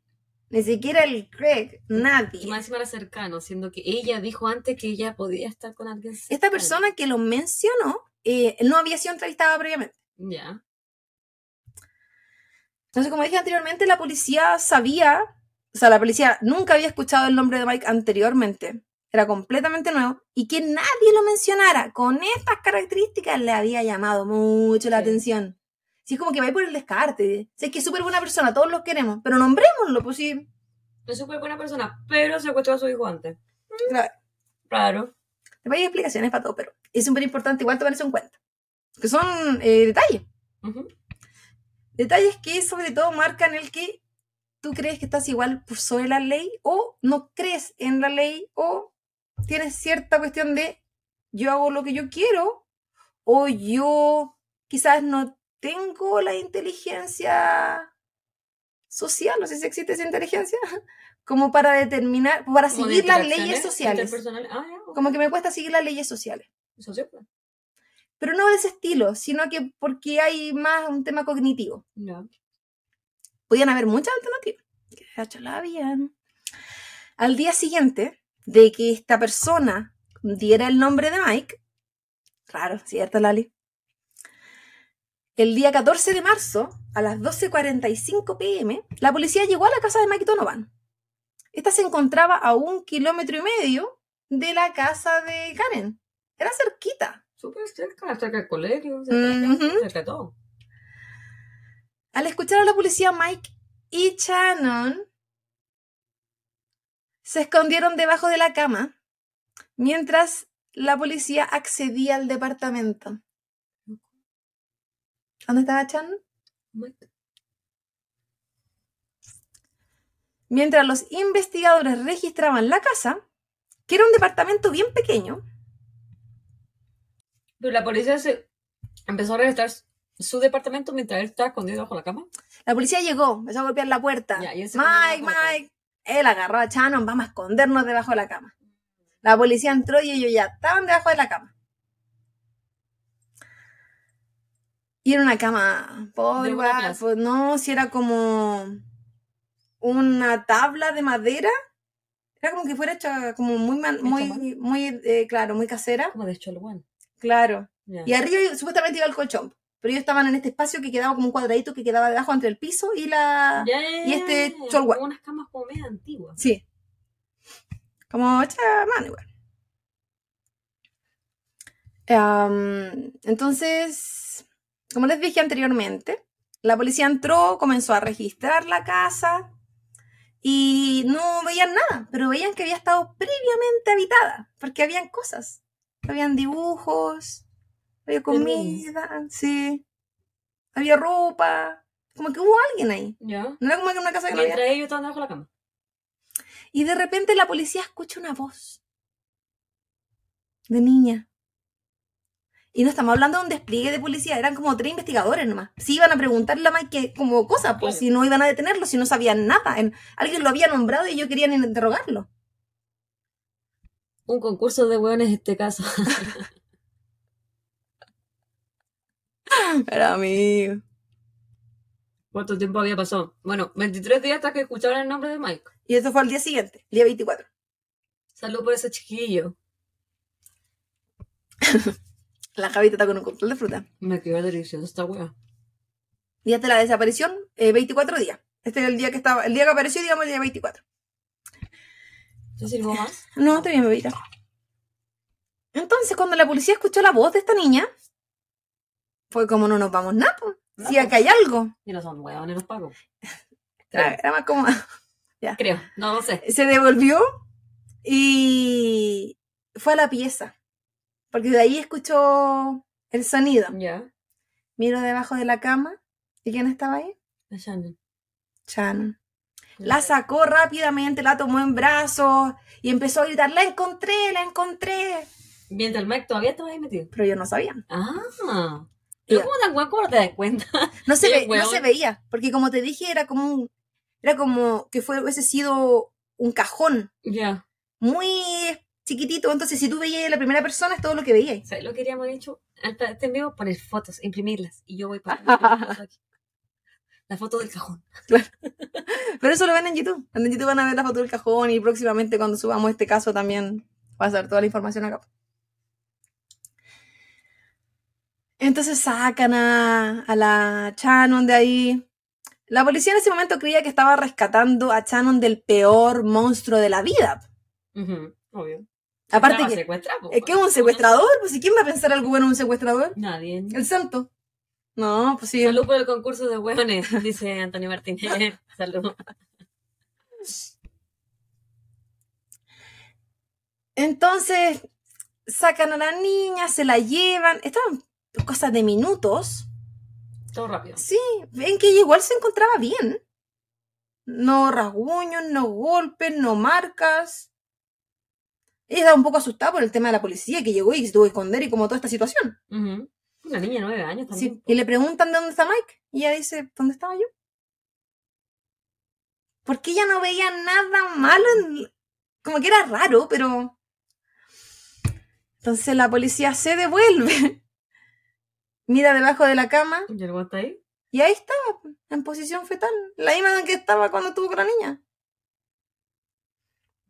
ni siquiera el Craig, Y nadie? más encima era cercano, siendo que ella dijo antes que ella podía estar con alguien cercano. Esta persona que lo mencionó eh, no había sido entrevistada previamente. Ya. Entonces, como dije anteriormente, la policía sabía, o sea, la policía nunca había escuchado el nombre de Mike anteriormente, era completamente nuevo, y que nadie lo mencionara con estas características le había llamado mucho la atención. Si es como que va a ir por el descarte, sé que es súper buena persona, todos los queremos, pero nombrémoslo, pues sí. Es súper buena persona, pero secuestró a su hijo antes. Claro. Claro. Después hay explicaciones para todo, pero es súper importante igual tomar eso en cuenta. Que son eh, detalles. Detalles que sobre todo marcan el que tú crees que estás igual por sobre la ley o no crees en la ley o tienes cierta cuestión de yo hago lo que yo quiero o yo quizás no tengo la inteligencia social, no sé si existe esa inteligencia, como para determinar, para Como de seguir las leyes sociales. Ah. Como que me cuesta seguir las leyes sociales. Pues. Pero no de ese estilo, sino que porque hay más un tema cognitivo. Ya. podían haber muchas alternativas. Que la habían. Al día siguiente de que esta persona diera el nombre de Mike, claro, cierto, Lali. El día 14 de marzo, a las 12.45 pm, la policía llegó a la casa de Mike Donovan. Esta se encontraba a un kilómetro y medio de la casa de Karen. Era cerquita. Súper cerca, cerca del colegio, cerca, cerca de todo. Al escuchar a la policía, Mike y Shannon se escondieron debajo de la cama mientras la policía accedía al departamento. ¿Dónde estaba Shannon? Mientras los investigadores registraban la casa, que era un departamento bien pequeño, Pero la policía se empezó a registrar su departamento mientras él estaba escondido bajo la cama. la policía llegó, empezó a golpear la puerta. Ya, Mike. Mike. Él agarró a Shannon, vamos a escondernos debajo de la cama. La policía entró y ellos ya estaban debajo de la cama. Y era una cama pobre, igual, pues, no, si era como una tabla de madera. Era como que fuera hecha como muy, man- muy, muy eh, claro, muy casera. Como de Cholguán. Claro. Y arriba supuestamente iba el colchón. Pero ellos estaban en este espacio que quedaba como un cuadradito que quedaba debajo entre el piso y la... Y este Cholguán. como unas camas como medio antiguas. Sí. Como hecha mano igual. Entonces, como les dije anteriormente, la policía entró, comenzó a registrar la casa y no veían nada, pero veían que había estado previamente habitada, porque habían cosas. Habían dibujos, Había comida, sí. Había ropa. Como que hubo alguien ahí. Ya. No era como que una casa que no había. Mientras ellos estaban debajo de la cama. Y de repente la policía escucha una voz de niña. Y no estamos hablando de un despliegue de policía, eran como tres investigadores nomás. Si iban a preguntarle a Mike como cosas, pues si no iban a detenerlo, si no sabían nada. En- alguien lo había nombrado y ellos querían interrogarlo. Un concurso de hueones en este caso. Pero amigo. ¿Cuánto tiempo había pasado? Bueno, 23 días hasta que escucharon el nombre de Mike. Y eso fue al día siguiente, el día 24. Salud por ese chiquillo. La Javita está con un control de fruta. Me quedó delicioso esta wea. Días de la desaparición, eh, 24 días. Este es el día que estaba, el día que apareció, digamos, el día 24. ¿Te sirvo más? No, está bien, bebita. Entonces, cuando la policía escuchó la voz de esta niña, fue como no nos vamos nada. No, si acá hay algo. Y no son hueones los pagos. Era, más como... Creo, no, no sé. Se devolvió y fue a la pieza. Porque de ahí escuchó el sonido. Ya. Miro debajo de la cama. ¿Y quién estaba ahí? La Shannon. Shannon. La sacó rápidamente, la tomó en brazos y empezó a gritar, la encontré, la encontré. Mientras el Mike todavía estaba ahí metido. Pero yo no sabía. Ah. ¿Pero Ya. cómo tan? ¿Cómo no te das cuenta? No se, ve- no se veía, porque como te dije, era como un, era como que fue, hubiese sido un cajón Ya. muy chiquitito. Entonces, si tú veías la primera persona, es todo lo que veías. ¿Sabes lo que queríamos hecho? Pa- este en vivo, poner fotos, imprimirlas. Y yo voy para la foto del cajón. Pero eso lo ven en YouTube. En YouTube van a ver la foto del cajón y próximamente cuando subamos este caso también va a estar toda la información acá. Entonces sacan a, a la Shannon de ahí. La policía en ese momento creía que estaba rescatando a Shannon del peor monstruo de la vida. Ujú, Obvio. Aparte que- Es que es un secuestrador, pues ¿y quién va a pensar algo bueno en un secuestrador? Nadie. El santo. No, pues sí. Salud por el concurso de hueones, dice Antonio Martínez. Salud. Entonces sacan a la niña, se la llevan. Estaban cosas de minutos. Todo rápido. Sí, ven que ella igual se encontraba bien. No rasguños, no golpes, no marcas. Ella estaba un poco asustada por el tema de la policía que llegó y se tuvo que esconder y como toda esta situación. Una niña de nueve años también. Sí, Y le preguntan de dónde está Mike. Y ella dice, ¿dónde estaba yo? Porque ella no veía nada malo. en- Como que era raro, pero... Entonces la policía se devuelve. Mira debajo de la cama ¿Y el ahí? y ahí estaba, en posición fetal. La misma en que estaba cuando estuvo con la niña.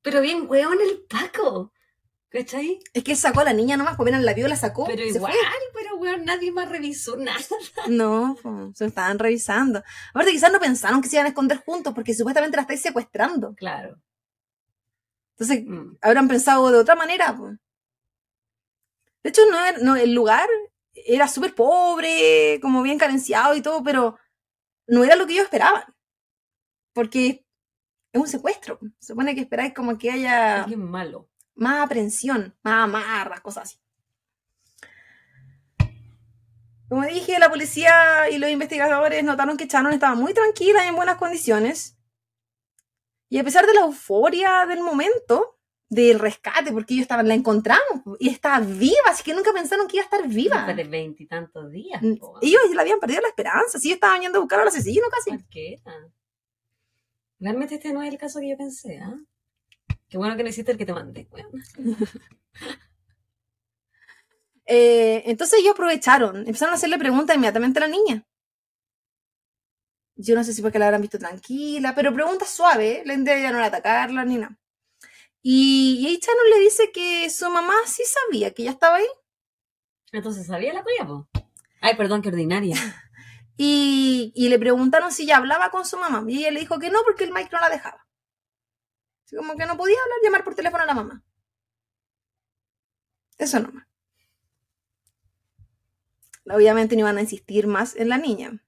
Pero bien, hueón, el Paco. ¿Cachai? Es que sacó a la niña nomás, pues apenas la vio, la sacó. Pero igual, fue. pero weón, nadie más revisó nada. No, pues, se estaban revisando. Aparte, quizás no pensaron que se iban a esconder juntos porque supuestamente la estáis secuestrando. Claro. Entonces, Mm. habrán pensado de otra manera. pues. De hecho, no, era- no, el lugar era súper pobre, como bien carenciado y todo, pero no era lo que ellos esperaban. Porque es un secuestro. Se supone que esperáis como que haya Alguien malo. más aprensión, más amarras, cosas así. Como dije, la policía y los investigadores notaron que Shannon estaba muy tranquila y en buenas condiciones. Y a pesar de la euforia del momento, del rescate, porque ellos estaban, la encontramos y estaba viva, así que nunca pensaron que iba a estar viva. Después de veintitantos días. Mm, po, Ellos le habían perdido la esperanza, sí estaban yendo a buscar al asesino casi. Cualquiera. Realmente este no es el caso que yo pensé, ¿ah? Qué bueno que no hiciste el que te mandé, weón. Eh, entonces ellos aprovecharon, empezaron a hacerle preguntas inmediatamente a la niña. Yo no sé si porque la habrán visto tranquila, pero preguntas suaves, la idea ya no era atacarla ni nada. Y, y ahí le dice que su mamá sí sabía que ella estaba ahí. Entonces, ¿sabía la tuya, po? Ay, perdón, qué ordinaria. Y, y le preguntaron si ella hablaba con su mamá. Y ella le dijo que no, porque el Mike no la dejaba. Así como que no podía hablar, llamar por teléfono a la mamá. Eso nomás. Obviamente no iban a insistir más en la niña.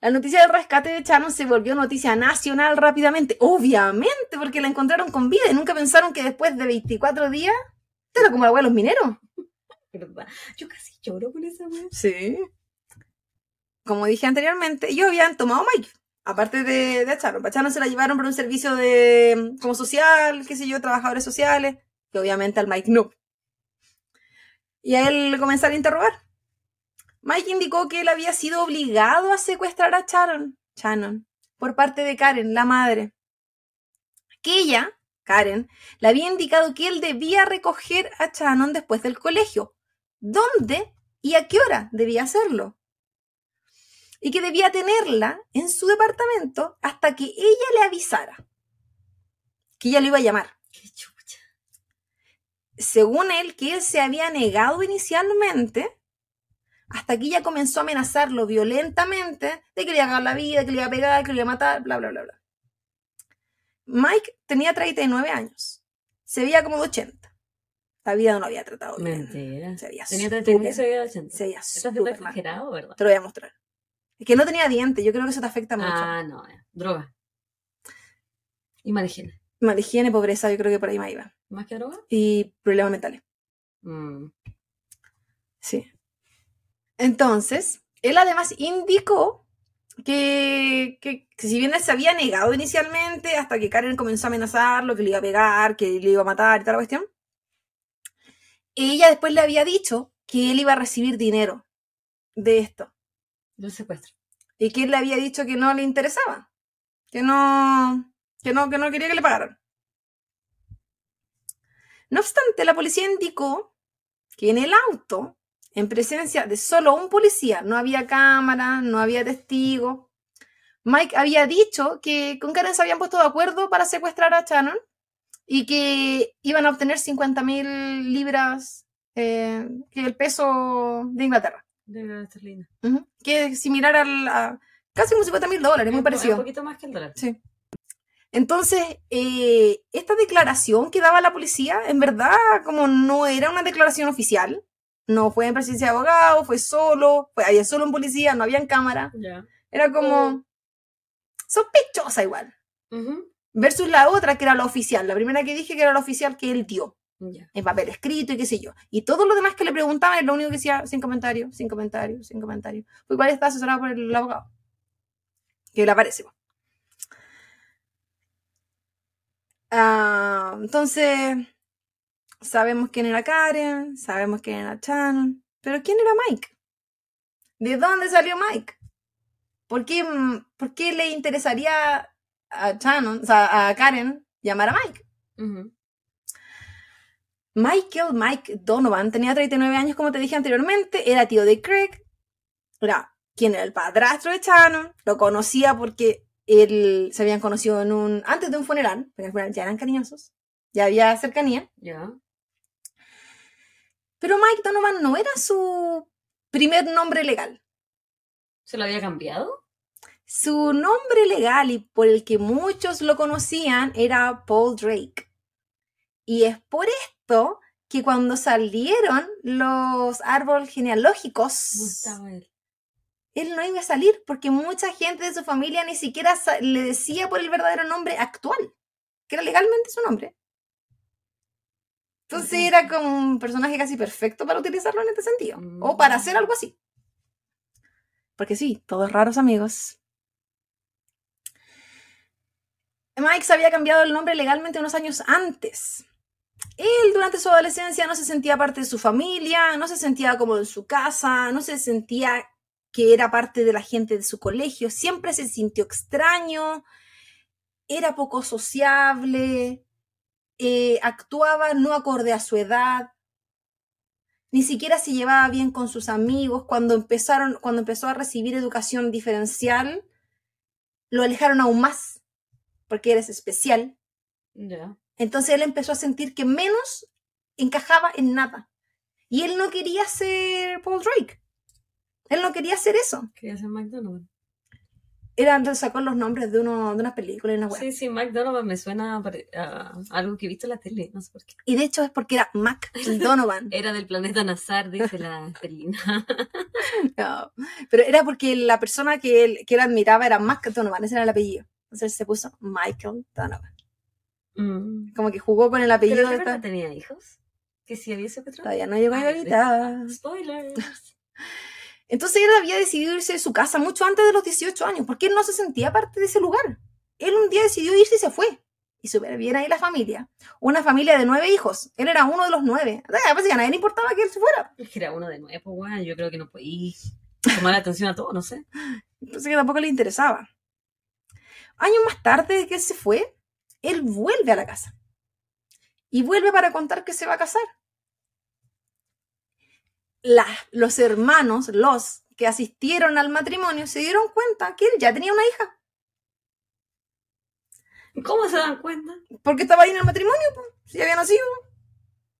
La noticia del rescate de Shannon se volvió noticia nacional rápidamente. Obviamente, porque la encontraron con vida y nunca pensaron que después de 24 días, era como la hueá de los mineros. ¿Verdad? Yo casi lloro con esa weá. Sí. Como dije anteriormente, ellos habían tomado Mike, aparte de, de a Sharon. A Sharon se la llevaron por un servicio de como social, qué sé yo, trabajadores sociales, que obviamente al Mike no. Y a él comenzaron a interrogar. Mike indicó que él había sido obligado a secuestrar a Sharon, Shannon, por parte de Karen, la madre. Que ella, Karen, le había indicado que él debía recoger a Shannon después del colegio. ¿Dónde y a qué hora debía hacerlo? Y que debía tenerla en su departamento hasta que ella le avisara. Que ella lo iba a llamar. Qué chucha. Según él, que él se había negado inicialmente hasta que ella comenzó a amenazarlo violentamente de que le iba a cagar la vida, que le iba a pegar, que le iba a matar, bla, bla, bla, bla. Mike tenía 39 años. Se veía como de 80. La vida no lo había tratado bien. Mentira. Se veía Tenía súper- 39 y se veía 80. Se veía súper mal. exagerado, ¿verdad? Te lo voy a mostrar. Es que no tenía dientes. Yo creo que eso te afecta mucho. Ah, no, eh. droga. Y mala higiene. Mal higiene, pobreza, yo creo que por ahí me iba. ¿Más que droga? Y problemas mentales. Mm. Sí. Entonces, él además indicó que, que- que si bien él se había negado inicialmente hasta que Karen comenzó a amenazarlo, que le iba a pegar, que le iba a matar y tal cuestión, ella después le había dicho que él iba a recibir dinero de esto Del secuestro. y que él le había dicho que no le interesaba, que no, que no, que no quería que le pagaran. No obstante, la policía indicó que en el auto, en presencia de solo un policía, no había cámara, no había testigo, Mike había dicho que con Karen se habían puesto de acuerdo para secuestrar a Shannon y que iban a obtener 50 mil libras, eh, que el peso de Inglaterra. De la esterlina. Que es similar al, a casi unos 50 mil dólares, muy parecido. Un poquito más que el dólar. Sí. Entonces, eh, esta declaración que daba la policía, en verdad, como no era una declaración oficial, no fue en presencia de abogado, fue solo, fue, había solo un policía, no había cámara, Ya. era como sospechosa igual. Versus la otra, que era la oficial, la primera que dije que era la oficial que él dio, En papel escrito y qué sé yo. Y todo lo demás que le preguntaban es lo único que decía, sin comentario, sin comentario, sin comentario. Pues igual está asesorado por el abogado. Que le aparece. Ah, entonces, sabemos quién era Karen, sabemos quién era Shannon, pero ¿quién era Mike? ¿De dónde salió Mike? ¿Por qué, mm, por qué le interesaría a Shannon, o sea, a Karen llamar a Mike? Michael Mike Donovan tenía 39 años, como te dije anteriormente, era tío de Craig, era quien era el padrastro de Shannon, lo conocía porque él, se habían conocido en un, antes de un funeral, porque al funeral ya eran cariñosos, ya había cercanía, Ya. pero Mike Donovan no era su primer nombre legal. ¿Se lo había cambiado? Su nombre legal y por el que muchos lo conocían era Paul Drake. Y es por esto que cuando salieron los árboles genealógicos, No estaba él. él no iba a salir porque mucha gente de su familia ni siquiera le decía por el verdadero nombre actual, que era legalmente su nombre. Entonces era como un personaje casi perfecto para utilizarlo en este sentido, o para hacer algo así. Porque sí, todos raros amigos. Mike se había cambiado el nombre legalmente unos años antes. Él durante su adolescencia no se sentía parte de su familia, no se sentía como en su casa, no se sentía que era parte de la gente de su colegio, siempre se sintió extraño, era poco sociable, eh, actuaba no acorde a su edad, ni siquiera se llevaba bien con sus amigos. Cuando empezaron, cuando empezó a recibir educación diferencial, lo alejaron aún más, porque eres especial. Ya. Entonces él empezó a sentir que menos encajaba en nada. Y él no quería ser Paul Drake. Él no quería hacer eso. Quería ser Donovan. Era, entonces sacó los nombres de, uno, de unas películas y una web. Sí, sí, Donovan me suena a, algo que he visto en la tele, no sé por qué. Y de hecho es porque era Mac Donovan. Era del planeta Nazar, dice la esterlina. No, pero era porque la persona que él, que él admiraba era Mac Donovan, ese era el apellido. Entonces se puso Michael Donovan. Mm. Como que jugó con el apellido ¿Pero de esta- tenía hijos? Que si había ese petróleo. Todavía no llegó a Ibarita. Spoilers. Entonces él había decidido irse de su casa mucho antes de los 18 años, porque él no se sentía parte de ese lugar. Él un día decidió irse y se fue. Y súper bien ahí la familia. Una familia de nueve hijos. Él era uno de los nueve. O sea, pues, que a nadie le importaba que él se fuera. Es que era uno de nuevo, pues, weón. Yo creo que no podía tomar atención a todo, no sé. Entonces que tampoco le interesaba. Años más tarde de que él se fue, él vuelve a la casa. Y vuelve para contar que se va a casar. La- los hermanos, los que asistieron al matrimonio, se dieron cuenta que él ya tenía una hija. ¿Cómo se dan cuenta? Porque estaba ahí en el matrimonio, pues, si ya había nacido.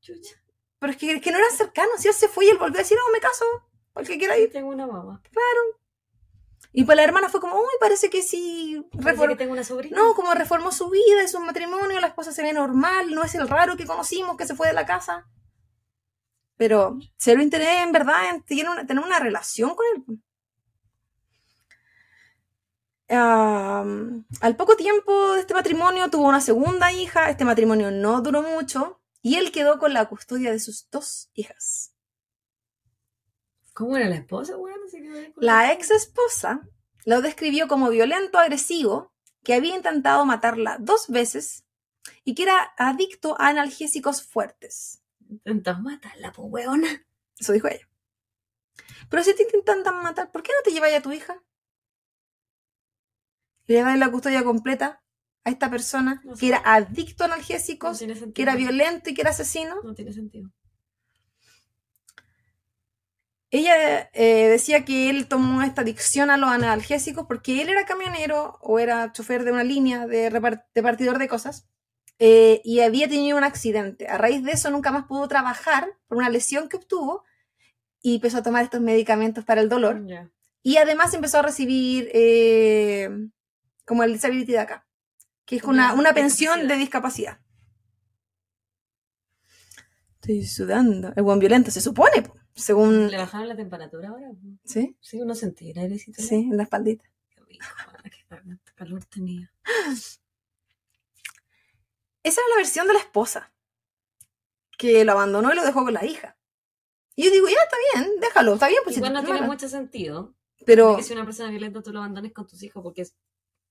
Chucha. Pero es que, es que no eran cercanos. Si él se fue y él volvió a decir, no, me caso, porque quiera ir. Tengo una mamá. Y pues la hermana fue como, uy, parece que sí. Parece refor- que tengo una sobrina. No, como reformó su vida y su matrimonio, la esposa se ve normal, no es el raro que conocimos que se fue de la casa. Pero cero interés en verdad en tener una, tener una relación con él. Al poco tiempo de este matrimonio tuvo una segunda hija, este matrimonio no duró mucho y él quedó con la custodia de sus dos hijas. ¿Cómo era la esposa, que- La ex esposa lo describió como violento, agresivo, que había intentado matarla dos veces y que era adicto a analgésicos fuertes. Intentó matarla, pues, weona. Eso dijo ella. Pero si te intentan matar, ¿por qué no te llevas a tu hija? Le das la custodia completa a esta persona No que era adicto a analgésicos, que era violento y que era asesino. No tiene sentido. Ella eh, decía que él tomó esta adicción a los analgésicos porque él era camionero o era chofer de una línea de repar- repartidor de cosas eh, y había tenido un accidente. A raíz de eso nunca más pudo trabajar por una lesión que obtuvo y empezó a tomar estos medicamentos para el dolor. Ya. Y además empezó a recibir eh, como el disability de acá, que es una, una pensión de discapacidad. Estoy sudando. El buen violento se supone, po, según... ¿Le bajaron la temperatura ahora? Sí, Sí, uno sentía el airecito. sí, en la espaldita. Qué rico, qué cal- calor tenía. Esa era la versión de la esposa, que lo abandonó y lo dejó con la hija. Y yo digo, ya está bien, déjalo, está bien, pues si Igual te no tiene mucho sentido. Pero Que si una persona violenta tú lo abandones con tus hijos porque es,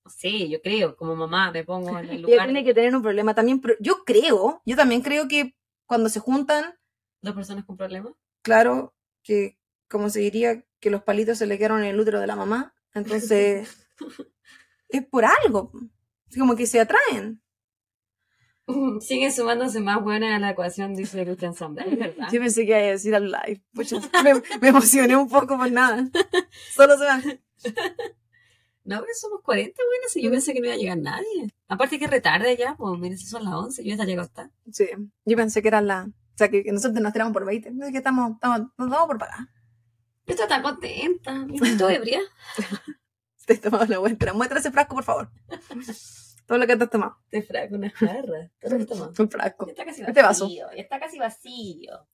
sé, yo creo, como mamá me pongo en el ella lugar tiene que tener un problema también. Pero yo creo, yo también creo que cuando se juntan, dos personas con problemas. Claro, que como se diría, que los palitos se le quedaron en el útero de la mamá. Entonces, es por algo. Es como que se atraen. Siguen sumándose más buenas a la ecuación, dice Christian es verdad. Yo pensé que iba a decir al live. Pucha, me, me emocioné un poco por nada. Solo se van. No, pero somos 40, bueno, si yo pensé que no iba a llegar nadie. Aparte que retarde ya, pues miren, si son las 11, yo ya llego hasta. Sí, yo pensé que era la. O sea, que que nosotros nos tiramos por 20. Es que estamos, estamos, nos vamos por pagar. Yo estoy tan contenta, estoy ebria. Estoy tomando una muestra. Muestra ese frasco, por favor. Todo lo que te has tomado. Te fraco una jarra. Todo lo que tomamos. Un frasco. Está casi Este vaso. vacío, está casi vacío.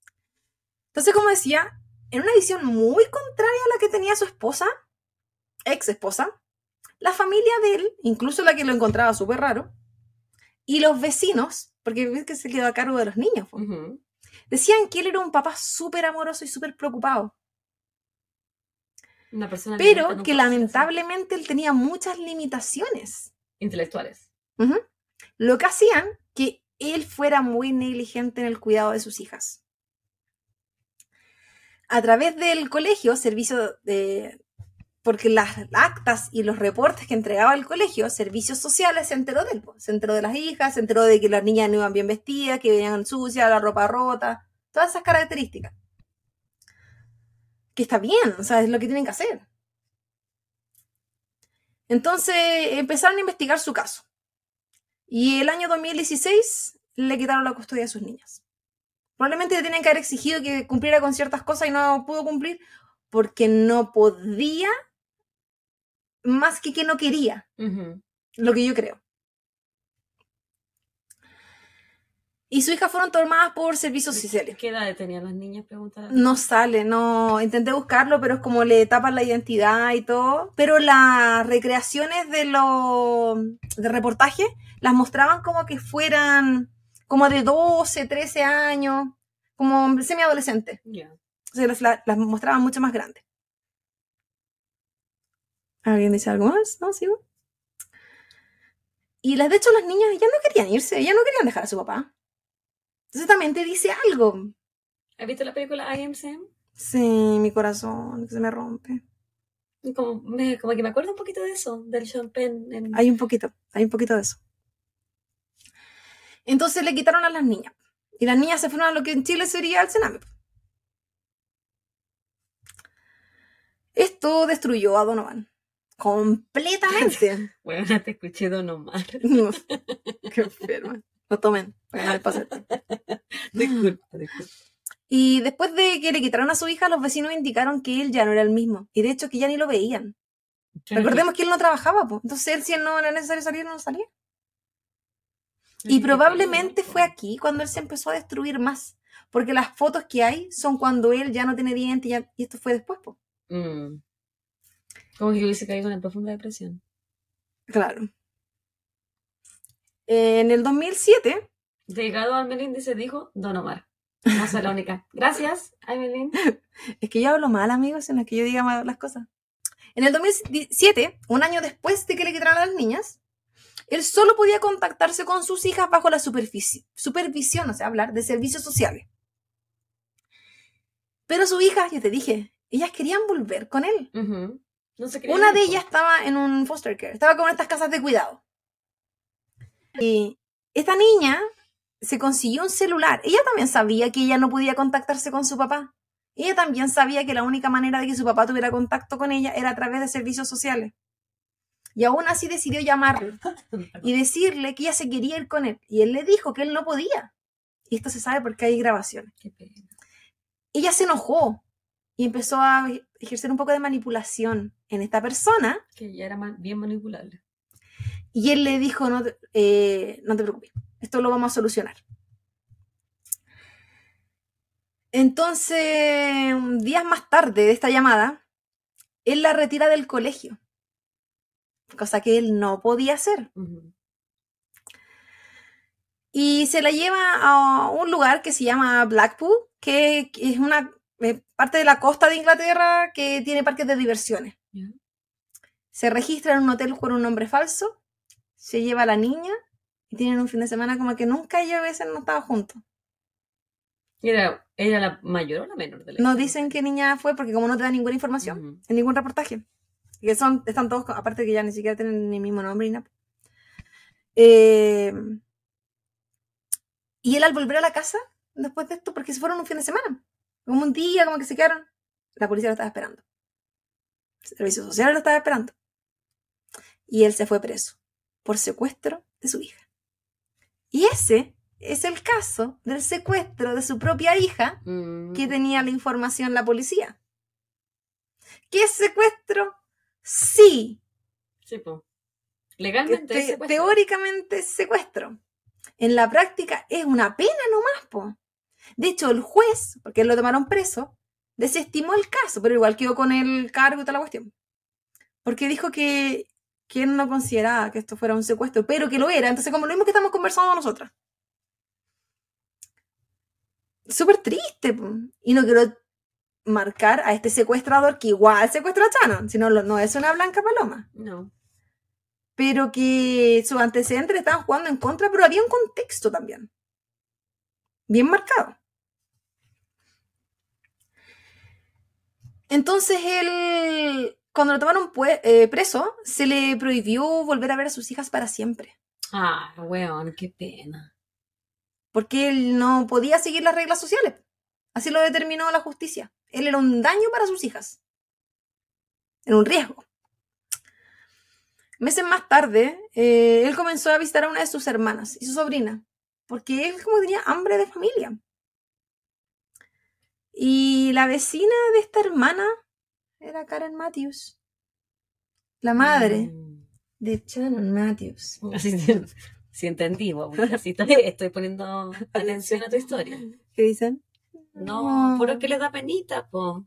Entonces, como decía, en una visión muy contraria a la que tenía su esposa, ex esposa, la familia de él, incluso la que lo encontraba súper raro, y los vecinos, porque ves que se quedó a cargo de los niños, Ujú. Decían que él era un papá súper amoroso y súper preocupado, Una persona pero que lamentablemente él tenía muchas limitaciones, Intelectuales. Lo que hacían que él fuera muy negligente en el cuidado de sus hijas. A través del colegio, servicio de... Porque las actas y los reportes que entregaba el colegio, servicios sociales, se enteró de. Se enteró de las hijas, se enteró de que las niñas no iban bien vestidas, que venían sucias, la ropa rota, todas esas características. Que está bien, o sea, es lo que tienen que hacer. Entonces empezaron a investigar su caso. Y el año 2016 le quitaron la custodia de sus niñas. Probablemente le tienen que haber exigido que cumpliera con ciertas cosas y no pudo cumplir porque no podía más que que no quería, lo que yo creo. Y su hija fueron tomadas por servicios sociales. ¿Qué edad tenían las niñas? Preguntar. No sale, no. Intenté buscarlo, pero es como le tapan la identidad y todo. Pero las recreaciones de los de reportaje las mostraban como que fueran como de 12, 13 años, como semi-adolescente. Ya. Se las, la- las mostraban mucho más grandes. ¿Alguien dice algo más? ¿No? ¿Sigo? Y de hecho las niñas ya no querían irse, ya no querían dejar a su papá. Entonces también te dice algo. ¿Has visto la película I Am Sam? Sí, mi corazón, que se me rompe. Como, me- como que me acuerdo un poquito de eso, del Sean Penn. En... Hay un poquito, hay un poquito de eso. Entonces le quitaron a las niñas. Y las niñas se fueron a lo que en Chile sería el Sename. Esto destruyó a Donovan. Completamente. Bueno, te escuché Don Omar. No, Qué enferma. Lo tomen. para no les pase. Disculpa, disculpa. Y después de que le quitaron a su hija, los vecinos indicaron que él ya no era el mismo. Y de hecho que ya ni lo veían. Recordemos que él no trabajaba, pues. Entonces él, si él no era necesario salir, no salía. Y probablemente fue aquí cuando él se empezó a destruir más. Porque las fotos que hay son cuando él ya no tiene dientes y, ya- y esto fue después, pues. Mm. Como que hubiese caído en profunda depresión. Claro. En el 2007, Llegado a Melinda se dijo Don Omar. No soy la única. Gracias, Evelyn. es que yo hablo mal, amigos, es que yo diga mal las cosas. En el 2007, un año después de que le quitaran a las niñas, él solo podía contactarse con sus hijas bajo la supervisión, o sea, hablar de servicios sociales. Pero sus hijas, ya te dije, ellas querían volver con él. Ujú. No se quería Una de ellas estaba en un foster care, estaba con estas casas de cuidado. Y esta niña se consiguió un celular. Ella también sabía que ella no podía contactarse con su papá. Ella también sabía que la única manera de que su papá tuviera contacto con ella era a través de servicios sociales. Y aún así decidió llamarlo y decirle que ella se quería ir con él. Y él le dijo que él no podía. Y esto se sabe porque hay grabaciones. Qué pena. Ella se enojó y empezó a ejercer un poco de manipulación en esta persona Que ya era bien manipulable. Y él le dijo, no te, eh, no te preocupes, esto lo vamos a solucionar. Entonces, días más tarde de esta llamada, él la retira del colegio, cosa que él no podía hacer. Y se la lleva a un lugar que se llama Blackpool, que, que es una parte de la costa de Inglaterra que tiene parques de diversiones. Se registra en un hotel con un nombre falso, se lleva a la niña y tienen un fin de semana como que nunca ellos hubiesen no estado juntos. ¿Y ¿Era, ¿Era la mayor o la menor de la No dicen qué niña fue porque como no te da ninguna información en ningún reportaje. Y que son, están todos, aparte que ya ni siquiera tienen ni mismo nombre ni nada. Eh, y él al volver a la casa, después de esto, porque se fueron un fin de semana, como un día, como que se quedaron, la policía lo estaba esperando. El servicio social lo estaba esperando. Y él se fue preso por secuestro de su hija. Y ese es el caso del secuestro de su propia hija Mm. que tenía la información la policía. ¿Qué es secuestro? Sí, Sí, po. Legalmente te- es secuestro. teóricamente es secuestro. En la práctica es una pena nomás, po. De hecho, el juez, porque lo tomaron preso, desestimó el caso, pero igual quedó con el cargo y toda la cuestión. Porque dijo que, él no consideraba que esto fuera un secuestro, pero que lo era. Entonces, como lo mismo que estamos conversando nosotras. Súper triste. Y no quiero marcar a este secuestrador que igual secuestró a Shannon, sino no es una blanca paloma No. pero que sus antecedentes le estaban jugando en contra, pero había un contexto también. Bien marcado. Entonces él, cuando lo tomaron eh, preso, se le prohibió volver a ver a sus hijas para siempre, Ah, weón, qué pena. porque él no podía seguir las reglas sociales. Así lo determinó la justicia. Él era un daño para sus hijas. Era un riesgo. Meses más tarde, eh, él comenzó a visitar a una de sus hermanas y su sobrina, porque él como tenía hambre de familia. Y la vecina de esta hermana era Karen Matthews, la madre Mm. de Shannon Matthews. Así sí, sí entendí, así estoy, estoy poniendo atención a tu historia. ¿Qué dicen? No, pero es que le da penita, po.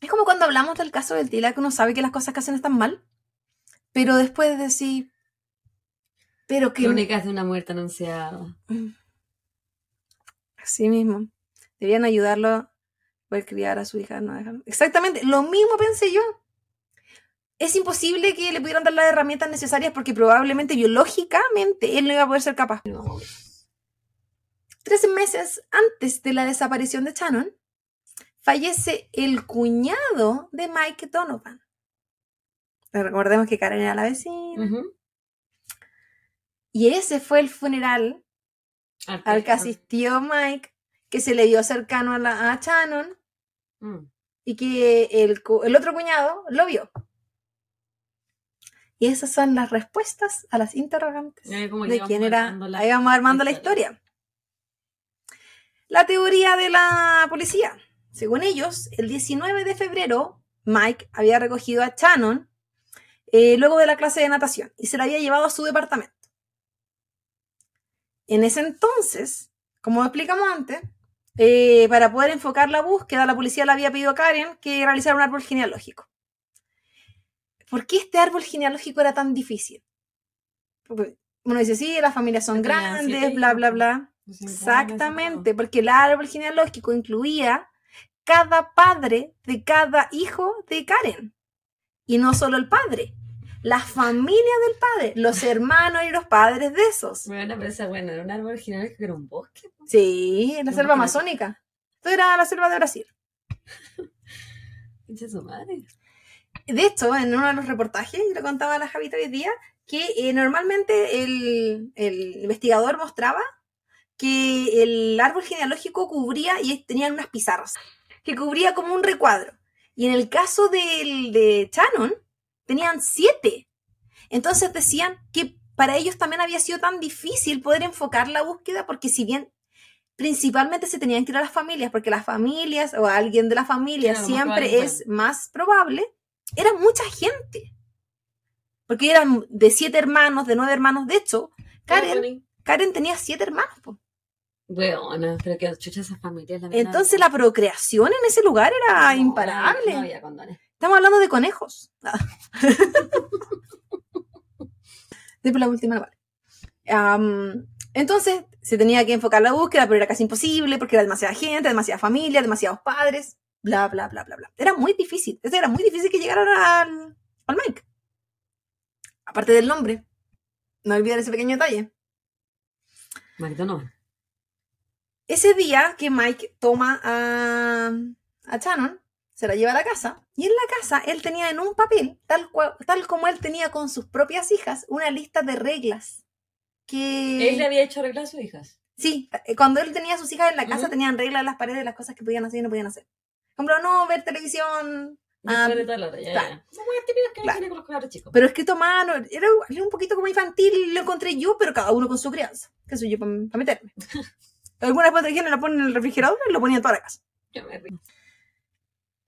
Es como cuando hablamos del caso del Tila, que uno sabe que las cosas que hacen están mal, pero después de decir, pero que... Crónicas de una muerte anunciada. Así mismo. Debían ayudarlo a poder criar a su hija. No dejarlo. Exactamente, lo mismo pensé yo. Es imposible que le pudieran dar las herramientas necesarias porque probablemente biológicamente él no iba a poder ser capaz. No. Trece meses antes de la desaparición de Shannon, fallece el cuñado de Mike Donovan. Recordemos que Karen era la vecina. Y ese fue el funeral al que asistió Mike, que se le dio cercano a, la, a Shannon Mm. y que el, el otro cuñado lo vio. Y esas son las respuestas a las interrogantes de quién era. la- Ahí vamos armando la historia. La teoría de la policía. Según ellos, el 19 de febrero, Mike había recogido a Shannon eh, luego de la clase de natación y se la había llevado a su departamento. En ese entonces, como explicamos antes, eh, para poder enfocar la búsqueda, la policía le había pedido a Karen que realizara un árbol genealógico. ¿Por qué este árbol genealógico era tan difícil? Porque uno dice, sí, las familias son grandes, bla, bla, bla. Exactamente, porque el árbol genealógico incluía cada padre de cada hijo de Karen. Y no solo el padre, la familia del padre, los hermanos y los padres de esos. Bueno, pero esa bueno, era un árbol original que era un bosque. Sí, en la selva amazónica. Esto era la selva de Brasil. Su madre. De hecho, en uno de los reportajes, y lo contaba la Javita hoy día, que eh, normalmente el, el investigador mostraba que el árbol genealógico cubría, y tenían unas pizarras, que cubría como un recuadro. Y en el caso del, de Shannon, tenían siete. Entonces decían que para ellos también había sido tan difícil poder enfocar la búsqueda, porque si bien principalmente se tenían que ir a las familias, porque las familias o alguien de la familia más siempre es más probable, era mucha gente. Porque eran de siete hermanos, de nueve hermanos. De hecho, Karen, Karen tenía siete hermanos. po. Weona, pero que chucha esa familia. la verdad. Entonces la procreación en ese lugar era No, imparable. No había condones. Estamos hablando de conejos. Después la última vale. Entonces se tenía que enfocar la búsqueda, pero era casi imposible porque era demasiada gente, demasiada familia, demasiados padres, bla, bla, bla, bla, bla. Era muy difícil. Era muy difícil que llegaran al, al Mike. Aparte del nombre. No olvidar ese pequeño detalle. No. Ese día que Mike toma a, a Shannon, se la lleva a la casa, y en la casa él tenía en un papel, tal, cual, tal como él tenía con sus propias hijas, una lista de reglas. Que... Él le había hecho arreglar a sus hijas. Sí, eh, cuando él tenía a sus hijas en la casa, Ujú. tenían reglas en las paredes de las cosas que podían hacer y no podían hacer. Por ejemplo, no ver televisión. Después de tal hora, ya, claro. ya. Son muy típicas que Claro. con los chicos. pero escrito a mano, era, era un poquito como infantil, lo encontré yo, pero cada uno con su crianza. Que soy yo para meterme. Algunas dijeron lo ponen en el refrigerador y lo ponían en toda la casa. Yo me río.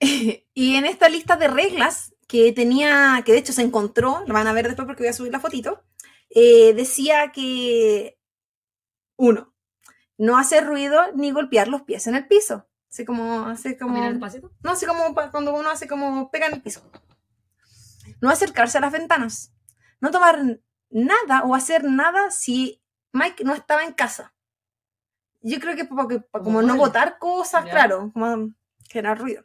y en esta lista de reglas que tenía, que de hecho se encontró, lo van a ver después porque voy a subir la fotito, eh, decía que, uno, no hacer ruido ni golpear los pies en el piso. Así como, así como, Mirar no, así como cuando uno hace como pega en el piso. No acercarse a las ventanas. No tomar nada o hacer nada si Mike no estaba en casa. Yo creo que porque, como no botar cosas, Ya. claro, como generar ruido.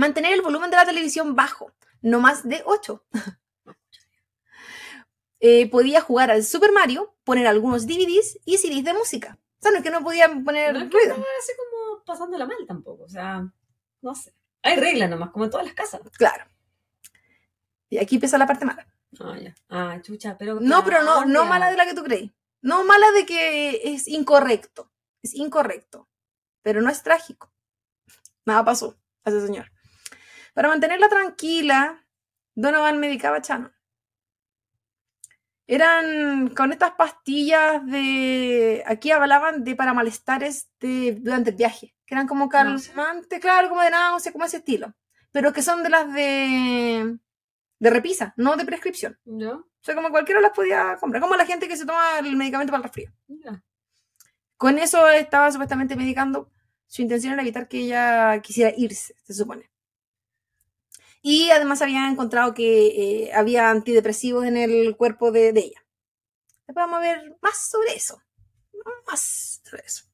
Mantener el volumen de la televisión bajo, no más de 8. podía jugar al Super Mario, poner algunos DVDs y CDs de música. O sea, no es que no podían poner No ruido. estaba así como pasándola mal tampoco. O sea, no sé. Hay reglas nomás, como en todas las casas. Claro. Y aquí empieza la parte mala. Ah, ya. Ah, chucha, pero. No, pero no, no mala de la que tú crees. No mala de que es incorrecto. Es incorrecto. Pero no es trágico. Nada pasó a ese señor. Para mantenerla tranquila, Donovan medicaba a Shannon. Eran con estas pastillas de. Aquí hablaban de para malestares de, durante el viaje. Que eran como calmantes, claro, como de náusea, como ese estilo. Pero que son de las de. de repisa, no de prescripción. ¿Ya? O sea, como cualquiera las podía comprar. Como la gente que se toma el medicamento para el resfrío. Mira. Con eso estaba supuestamente medicando. Su intención era evitar que ella quisiera irse, se supone. Y además había encontrado que eh, había antidepresivos en el cuerpo de, de ella. Después vamos a ver más sobre eso. Más sobre eso.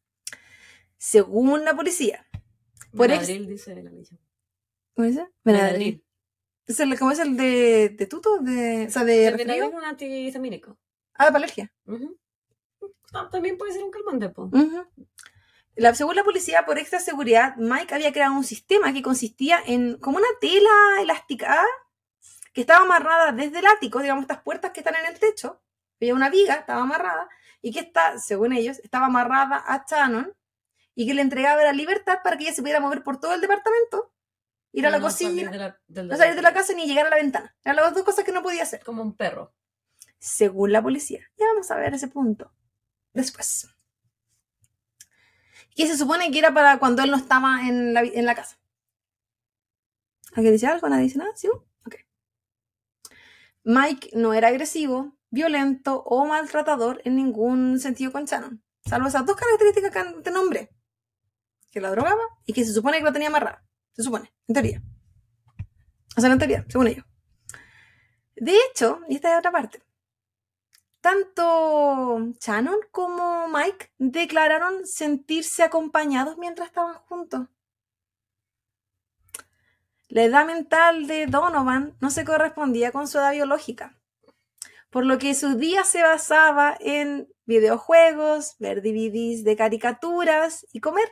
Según la policía. Por Benadryl, dice la Alicia. ¿Cómo dice? Benadryl. ¿Es el, ¿Cómo es el de, de tuto? De, o sea, de El? Benadryl es un antihistamínico. Ah, de alergia. Ah, También puede ser un calmante, po. La- según la policía, por extra seguridad, Mike había creado un sistema que consistía en como una tela elástica que estaba amarrada desde el ático, digamos, estas puertas que están en el techo. Había una viga, estaba amarrada, y que está, según ellos, estaba amarrada a Shannon y que le entregaba la libertad para que ella se pudiera mover por todo el departamento, ir a la No salir cocina, de la- del no salir de la casa ni llegar a la ventana. Eran las dos cosas que no podía hacer Como un perro. según la policía. Ya vamos a ver ese punto. Después. Que se supone que era para cuando él no estaba en la, casa. ¿Alguien dice algo? ¿Nadie dice nada? ¿Sí? Ok. Mike no era agresivo, violento o maltratador en ningún sentido con Shannon. Salvo esas dos características que te nombré. Que la drogaba y que se supone que la tenía amarrada. Se supone, en teoría. O sea, en teoría, según ellos. De hecho, y esta es otra parte, tanto Shannon como Mike declararon sentirse acompañados mientras estaban juntos. La edad mental de Donovan no se correspondía con su edad biológica, por lo que su día se basaba en videojuegos, ver DVDs de caricaturas y comer.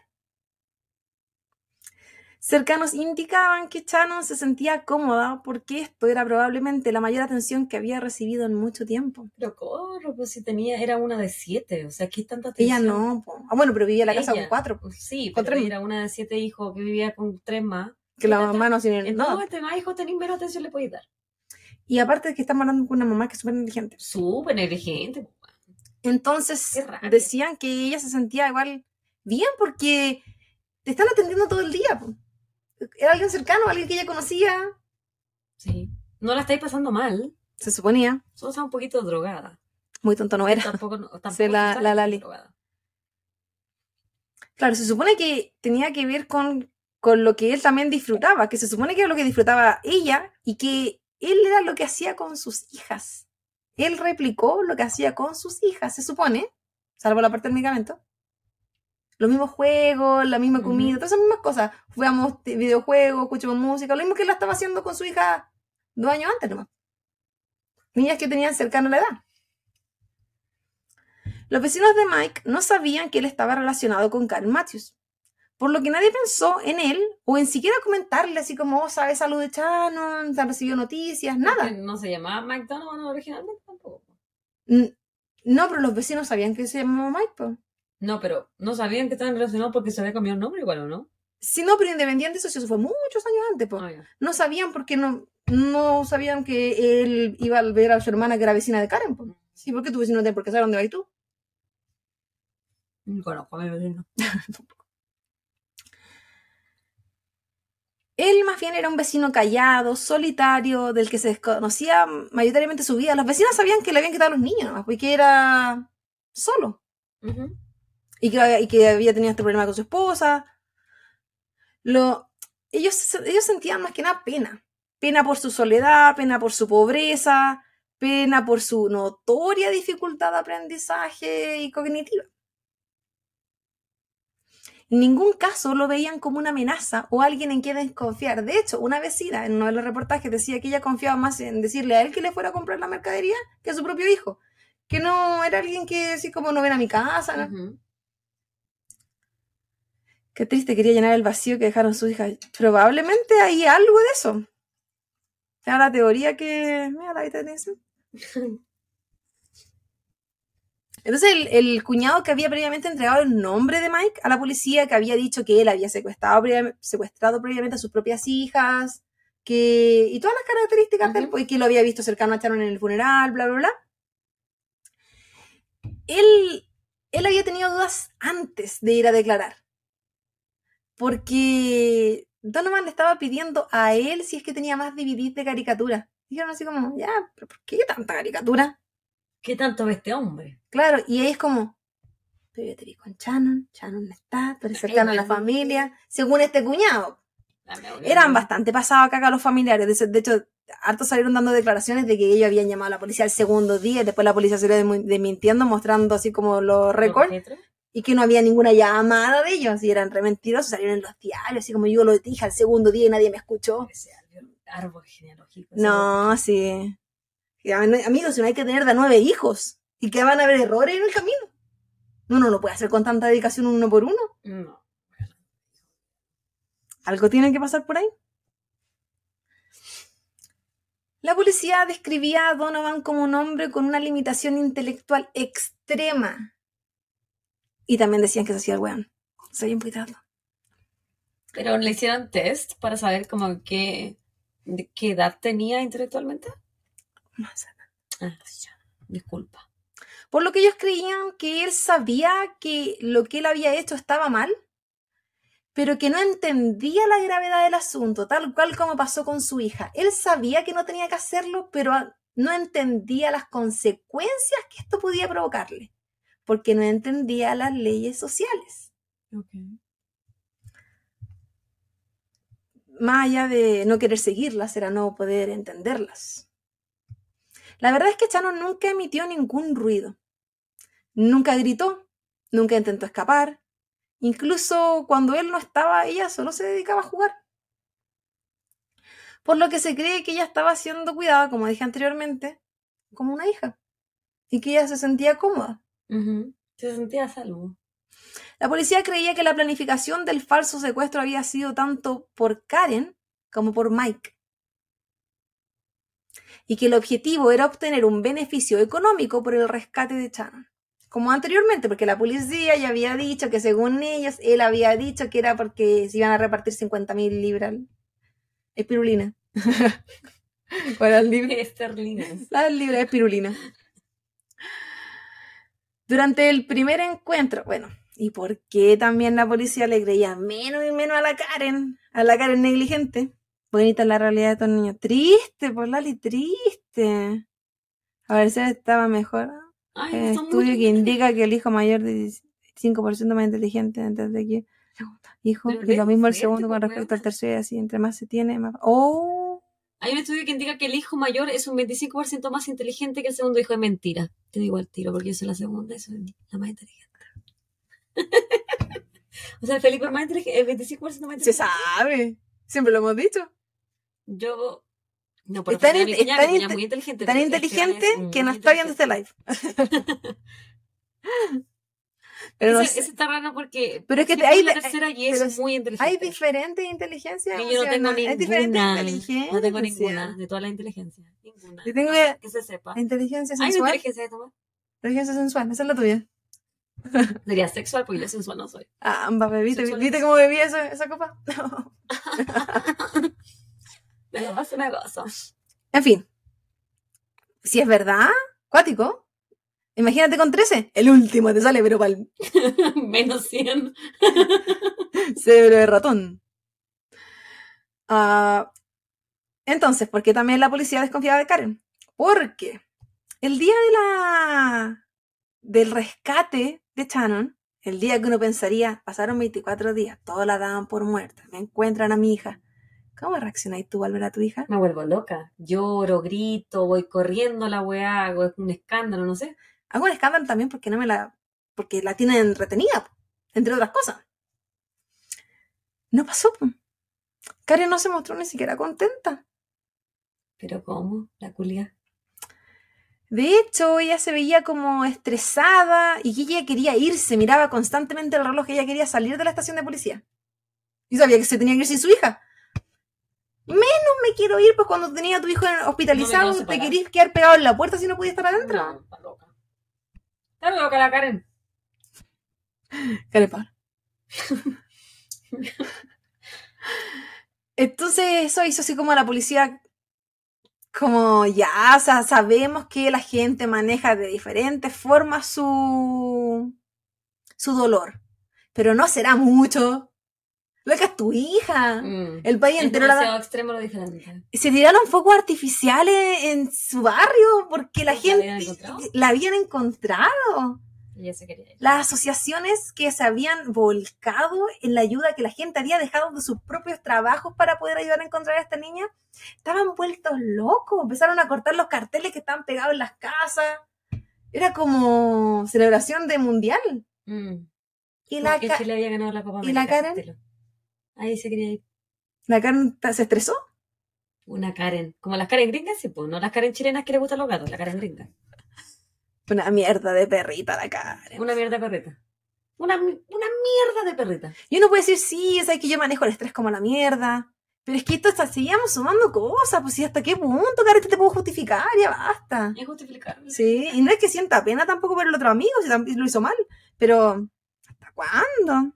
Cercanos indicaban que Shannon se sentía cómoda porque esto era probablemente la mayor atención que había recibido en mucho tiempo. Pero corro, pues si tenía, era una de siete. O sea, ¿qué tanta Ella atención? no, po. ah, bueno, pero vivía en la casa Ella. con cuatro, po, Sí, Con pero tres. era una de siete hijos que vivía con tres más. que la mamá no tiene no, este más hijos tenéis menos atención le podéis dar. Y aparte de que estamos hablando con una mamá que es súper inteligente. Súper negligente. po. Entonces decían que ella se sentía igual bien porque te están atendiendo todo el día. po. Era alguien cercano, alguien que ella conocía, Sí. No la estáis pasando mal. se suponía. Solo está un poquito drogada. Muy tonto no era. Tampoco, no- tampoco Sí, la- está la Lali. drogada. Claro, se supone que tenía que ver con, con lo que él también disfrutaba, que se supone que era lo que disfrutaba ella y que él era lo que hacía con sus hijas. Él replicó lo que hacía con sus hijas, se supone, salvo la parte del medicamento. Los mismos juegos, la misma comida, todas esas mismas cosas. Jugamos videojuegos, escuchamos música, lo mismo que él estaba haciendo con su hija dos años antes nomás. Niñas que tenían cercana la edad. Los vecinos de Mike no sabían que él estaba relacionado con Karen Matthews, por lo que nadie pensó en él o en siquiera comentarle así como, oh, ¿sabes algo de Shannon? ¿Se han recibido noticias? Nada. No se llamaba McDonald's originalmente tampoco. No, pero los vecinos sabían que se llamaba Mike, po. No, pero no sabían que estaban relacionados porque se había cambiado el nombre igual, ¿o no? Sí, no, pero independiente de eso, eso fue muchos años antes, po. Ah. No sabían porque no, no sabían que él iba a ver a su hermana que era vecina de Karen, po. Sí, porque tu vecino no tiene por qué saber dónde vas tú. No conozco a mi vecino. Él más bien era un vecino callado, solitario, del que se desconocía mayoritariamente su vida. Los vecinos sabían que le habían quitado a los niños, porque era solo. Y que, y que había tenido este problema con su esposa. Lo, ellos, ellos sentían más que nada pena. Pena por su soledad, pena por su pobreza, pena por su notoria dificultad de aprendizaje y cognitiva. En ningún caso lo veían como una amenaza o alguien en quien desconfiar. De hecho, una vecina en uno de los reportajes decía que ella confiaba más en decirle a él que le fuera a comprar la mercadería que a su propio hijo. Que no era alguien que así como no ven a mi casa. Qué triste, quería llenar el vacío que dejaron sus hijas. Probablemente hay algo de eso. Era la teoría que. Mira la vida de eso. Entonces, el, el cuñado que había previamente entregado el nombre de Mike a la policía, que había dicho que él había secuestrado, previ- secuestrado previamente a sus propias hijas, que y todas las características de él, Ujú. pues, que lo había visto cercano a Sharon en el funeral, bla, bla, bla. Él, él había tenido dudas antes de ir a declarar. Porque Donovan le estaba pidiendo a él si es que tenía más DVDs de caricatura. Dijeron así como, ya, pero ¿por qué tanta caricatura? ¿Qué tanto ve este hombre? Claro, y ahí es como, pero yo te vi con Shannon, Shannon no está, tú eres cercano a la familia, según este cuñado. Una- Eran bastante pasados acá los familiares, de hecho- hartos salieron dando declaraciones de que ellos habían llamado a la policía el segundo día, y después la policía salió desmintiendo, mostrando así como los ¿Los récords? Y que no había ninguna llamada de ellos y eran re mentirosos, salieron en los diarios, así como yo lo dije al segundo día y nadie me escuchó. Ese árbol- genealógico. No, sí. No- Amigos, si no hay que tener de nueve hijos y que van a haber errores en el camino. Uno no lo puede hacer con tanta dedicación uno por uno. No. Algo tiene que pasar por ahí. La policía describía a Donovan como un hombre con una limitación intelectual extrema. Y también decían que se hacía el weón. Soy un cuidado. Pero le hicieron test para saber como qué, de qué edad tenía intelectualmente. Ah, ya. Disculpa. Por lo que ellos creían que él sabía que lo que él había hecho estaba mal, pero que no entendía la gravedad del asunto, tal cual como pasó con su hija. Él sabía que no tenía que hacerlo, pero no entendía las consecuencias que esto podía provocarle, porque no entendía las leyes sociales. Más allá de no querer seguirlas, era no poder entenderlas. La verdad es que Chano nunca emitió ningún ruido. Nunca gritó, nunca intentó escapar. Incluso cuando él no estaba, ella solo se dedicaba a jugar. Por lo que se cree que ella estaba siendo cuidada, como dije anteriormente, como una hija. Y que ella se sentía cómoda. Se sentía a salvo. La policía creía que la planificación del falso secuestro había sido tanto por Karen como por Mike. Y que el objetivo era obtener un beneficio económico por el rescate de Shannon. Como anteriormente, porque la policía ya había dicho que según ellos, él había dicho que era porque se iban a repartir 50 mil libras. Espirulina. ¿Cuál era el libro? Esterlinas. La libra de espirulina. Durante el primer encuentro, bueno, ¿y por qué también la policía le creía menos y menos a la Karen? A la Karen negligente. Bonita la realidad de estos niños. Triste, por Lali, triste. A ver si estaba mejor. Ay, Eh, son estudio que indica que el hijo mayor de 5% más inteligente antes de que hijo y lo mismo el segundo con pues, respecto al tercero y así entre más se tiene más oh Hay un estudio que indica que el hijo mayor es un 25% más inteligente que el segundo hijo. Es mentira. Te digo al tiro porque yo soy la segunda y soy la más inteligente. o sea, el Felipe es más inteligente, el 25% más inteligente. se sabe siempre lo hemos dicho Yo. No, Es tan in- cuñada, tan muy inteligente. tan pero inteligente que no muy está viendo este live pero no ese, sé. ese está raro porque. Pero es que hay la tercera y es muy inteligente. hay diferentes inteligencias yo no tengo hay ninguna. No tengo ninguna de todas las inteligencias. Ninguna. Yo tengo No sé, que se sepa. inteligencia Hay una sensual inteligencia de tomar. inteligencia sensual esa es la tuya Sería sexual porque yo sensual no soy. ah Mbappé, ¿viste. ¿viste cómo bebí eso- esa copa? Me lo hace una cosa. En fin. Si es verdad, cuático. Imagínate con 13. El último te sale, pero para el Menos 100. cerebro de ratón. Ah, entonces, ¿por qué también la policía desconfiaba de Karen? Porque el día de la del rescate de Shannon, el día que uno pensaría, pasaron 24 días, todos la daban por muerta, me encuentran a mi hija. ¿Cómo reaccionáis tú al ver a tu hija? Me vuelvo loca. Lloro, grito, voy corriendo a la weá, hago un escándalo, no sé. Hago un escándalo también porque no me la. porque la tienen retenida, entre otras cosas. No pasó. Karen no se mostró ni siquiera contenta. Pero ¿cómo? La culia. De hecho, ella se veía como estresada y ella quería irse, miraba constantemente el reloj, ella quería salir de la estación de policía. Y sabía que se tenía que ir sin su hija. Menos me quiero ir, pues cuando tenía a tu hijo hospitalizado, No te querías quedar pegado en la puerta si no podías estar adentro. No, Está loca la Karen. Carepa. Entonces eso hizo así como a la policía, como ya, sabemos que la gente maneja de diferentes formas su, su dolor, pero no será mucho. Lo que es tu hija. Mm. El país Es entero la extremo lo diferente. se tiraron fuegos artificiales en su barrio porque la ¿Porque la gente habían la habían encontrado quería ir. las asociaciones que se habían volcado en la ayuda que la gente había dejado de sus propios trabajos para poder ayudar a encontrar a esta niña, estaban vueltos locos, empezaron a cortar los carteles que estaban pegados en las casas. Era como celebración de mundial. Mm. Y la, Chile había ganado la Copa ¿Y la Karen? Ahí se quería ir. la Karen se estresó. Una Karen. Como las Karen gringas, sí, pues. No las Karen chilenas que le gustan los gatos, la Karen gringa. Una mierda de perrita la Karen. Una mierda de perrita. Una, una mierda de perrita. Y uno puede decir, sí, es que yo manejo el estrés como la mierda. Pero es que esto está, seguíamos sumando cosas, pues sí, hasta qué punto, Karen, te puedo justificar, ya basta. Es justificable. Sí, y no es que sienta pena tampoco por el otro amigo, si lo hizo mal, pero ¿hasta cuándo?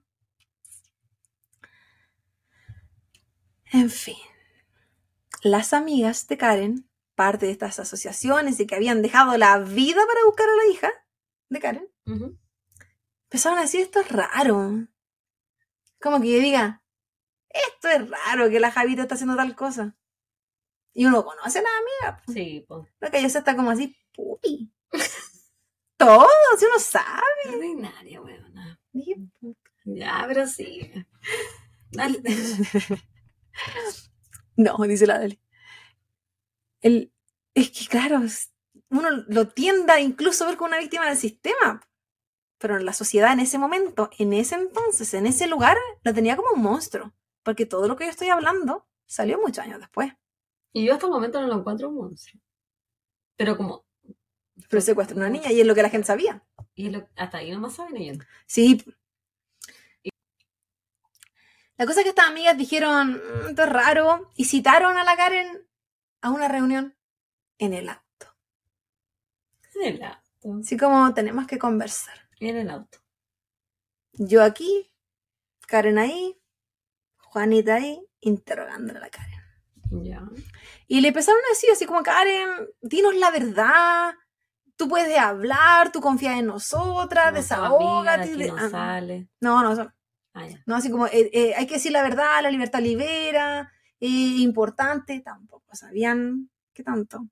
En fin, las amigas de Karen, parte de estas asociaciones y que habían dejado la vida para buscar a la hija de Karen, Ujú. empezaron a decir esto es raro. Como que yo diga, esto es raro que la Javita está haciendo tal cosa. Y uno conoce a la amiga. Sí, pues. La que está como así, pupi. Todo, si uno sabe. Ordinaria. Dije, Ya, pero sí. Dale. No, dice la Dali. El, es que, claro, uno lo tiende a incluso ver como una víctima del sistema. Pero en la sociedad en ese momento, en ese entonces, en ese lugar, lo tenía como un monstruo. Porque todo lo que yo estoy hablando salió muchos años después. Y yo hasta el momento no lo encuentro un monstruo. Pero como. Pero secuestró a una niña y es lo que la gente sabía. Y lo- hasta ahí nomás saben ellos. Sí. La cosa es que estas amigas dijeron, "Mm, esto es raro, y citaron a la Karen a una reunión en el auto. En el auto. Así como tenemos que conversar. En el auto. Yo aquí, Karen ahí, Juanita ahí, interrogando a la Karen. Ya. Y le empezaron a decir así como, Karen, dinos la verdad, tú puedes hablar, tú confías en nosotras, desahógate. de- no ah, no, no, eso- Ah. ¿no? Así como, eh, eh, hay que decir la verdad, la libertad libera, eh, importante, tampoco sabían qué tanto.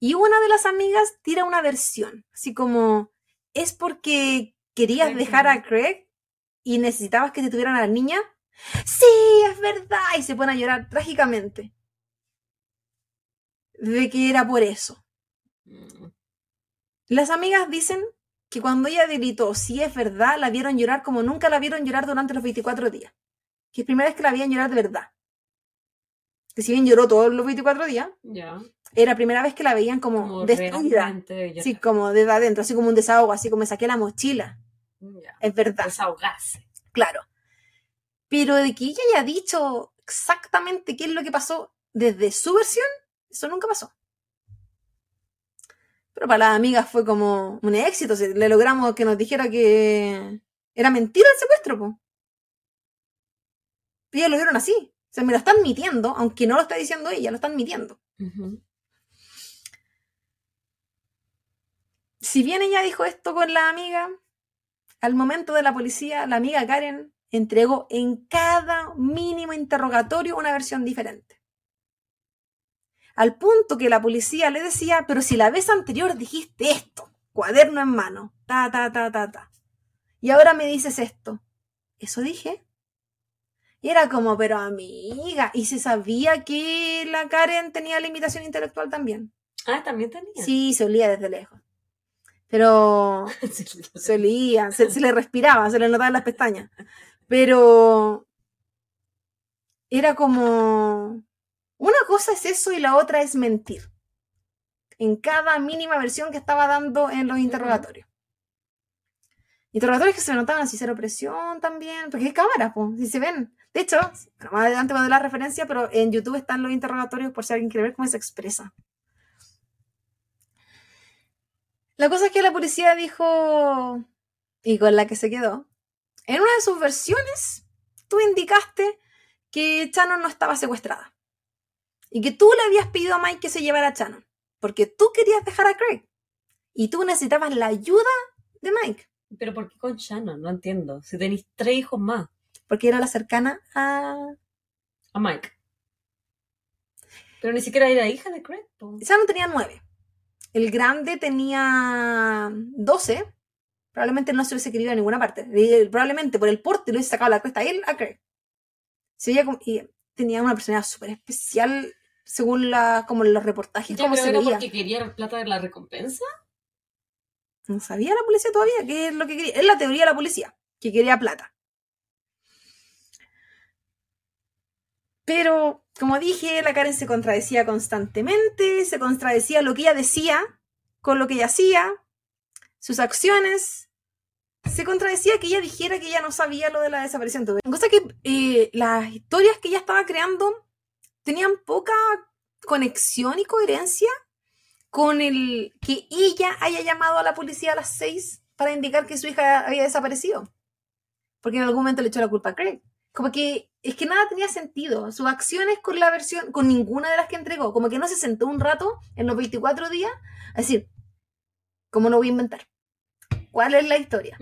Y una de las amigas tira una versión, así como, es porque querías Craig dejar a. Craig y necesitabas que te tuvieran a la niña. Sí, es verdad, y se pone a llorar trágicamente. De que era por eso. Mm. Las amigas dicen que cuando ella gritó, sí es verdad, la vieron llorar como nunca la vieron llorar durante los 24 días. Que es primera vez que la veían llorar de verdad. Que si bien lloró todos los 24 días, era primera vez que la veían como, Como destruida. Sí, como desde adentro, así como un desahogo, así como me saqué la mochila. Es verdad, Desahogarse. claro. Pero de que ella haya dicho exactamente qué es lo que pasó desde su versión, eso nunca pasó. Pero para las amigas fue como un éxito. Le logramos que nos dijera que era mentira el secuestro, po. Y ellos lo vieron así. O sea, me lo están mintiendo, aunque no lo está diciendo ella, lo están mintiendo. Ujú. Si bien ella dijo esto con la amiga, al momento de la policía, la amiga Karen entregó en cada mínimo interrogatorio una versión diferente. Al punto que la policía le decía, pero si la vez anterior dijiste esto, cuaderno en mano, ta, ta, ta, ta, ta. Y ahora me dices esto. ¿Eso dije? Y era como, pero amiga, y se sabía que la Karen tenía limitación intelectual también. Ah, también tenía. Sí, se olía desde lejos. Pero se olía, se, se le respiraba, se le notaba en las pestañas. Pero era como, una cosa es eso y la otra es mentir. En cada mínima versión que estaba dando en los interrogatorios. Interrogatorios que se notaban así, cero presión también, porque hay cámaras, pues, si se ven. De hecho, más adelante voy a dar la referencia, pero en YouTube están los interrogatorios por si alguien quiere ver cómo se expresa. La cosa es que la policía dijo, y con la que se quedó, en una de sus versiones, tú indicaste que Shannon no estaba secuestrada. Y que tú le habías pedido a Mike que se llevara a Shannon. Porque tú querías dejar a Craig. Y tú necesitabas la ayuda de Mike. Pero ¿por qué con Shannon? No entiendo. Si tenéis tres hijos más. Porque era la cercana a... A Mike. Pero ni siquiera era hija de Craig. po. Shannon tenía nueve. El grande tenía doce. Probablemente no se hubiese querido a ninguna parte. Probablemente por el porte le hubiese sacado la cresta a él, a Craig. Como- y tenía una personalidad súper especial según la, como los reportajes, Ya, cómo pero se era veía. porque quería la plata de la recompensa. No sabía la policía todavía qué es lo que quería. Es la teoría de la policía. que quería plata. Pero, como dije, la Karen se contradecía constantemente, se contradecía lo que ella decía con lo que ella hacía, sus acciones. Se contradecía que ella dijera que ella no sabía lo de la desaparición. Cosa que eh, las historias que ella estaba creando tenían poca conexión y coherencia con el que ella haya llamado a la policía a las seis para indicar que su hija había desaparecido. Porque en algún momento le echó la culpa a Craig. Como que es que nada tenía sentido. Sus acciones con la versión, con ninguna de las que entregó. Como que no se sentó un rato en los 24 días a decir, ¿cómo no voy a inventar? ¿Cuál es la historia?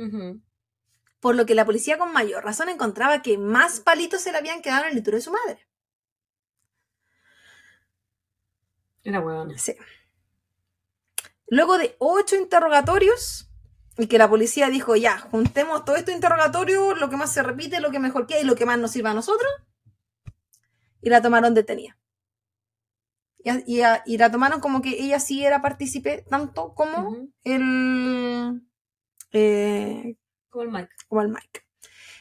Por lo que la policía con mayor razón encontraba que más palitos se le habían quedado en el lituro de su madre. Era huevona. Sí. Luego de ocho interrogatorios, y que la policía dijo, ya, juntemos todo estos interrogatorios, lo que más se repite, lo que mejor queda y lo que más nos sirva a nosotros, y la tomaron detenida. Y, y, la tomaron como que ella sí era partícipe, tanto como el... Eh, como el Mike. Como el Mike.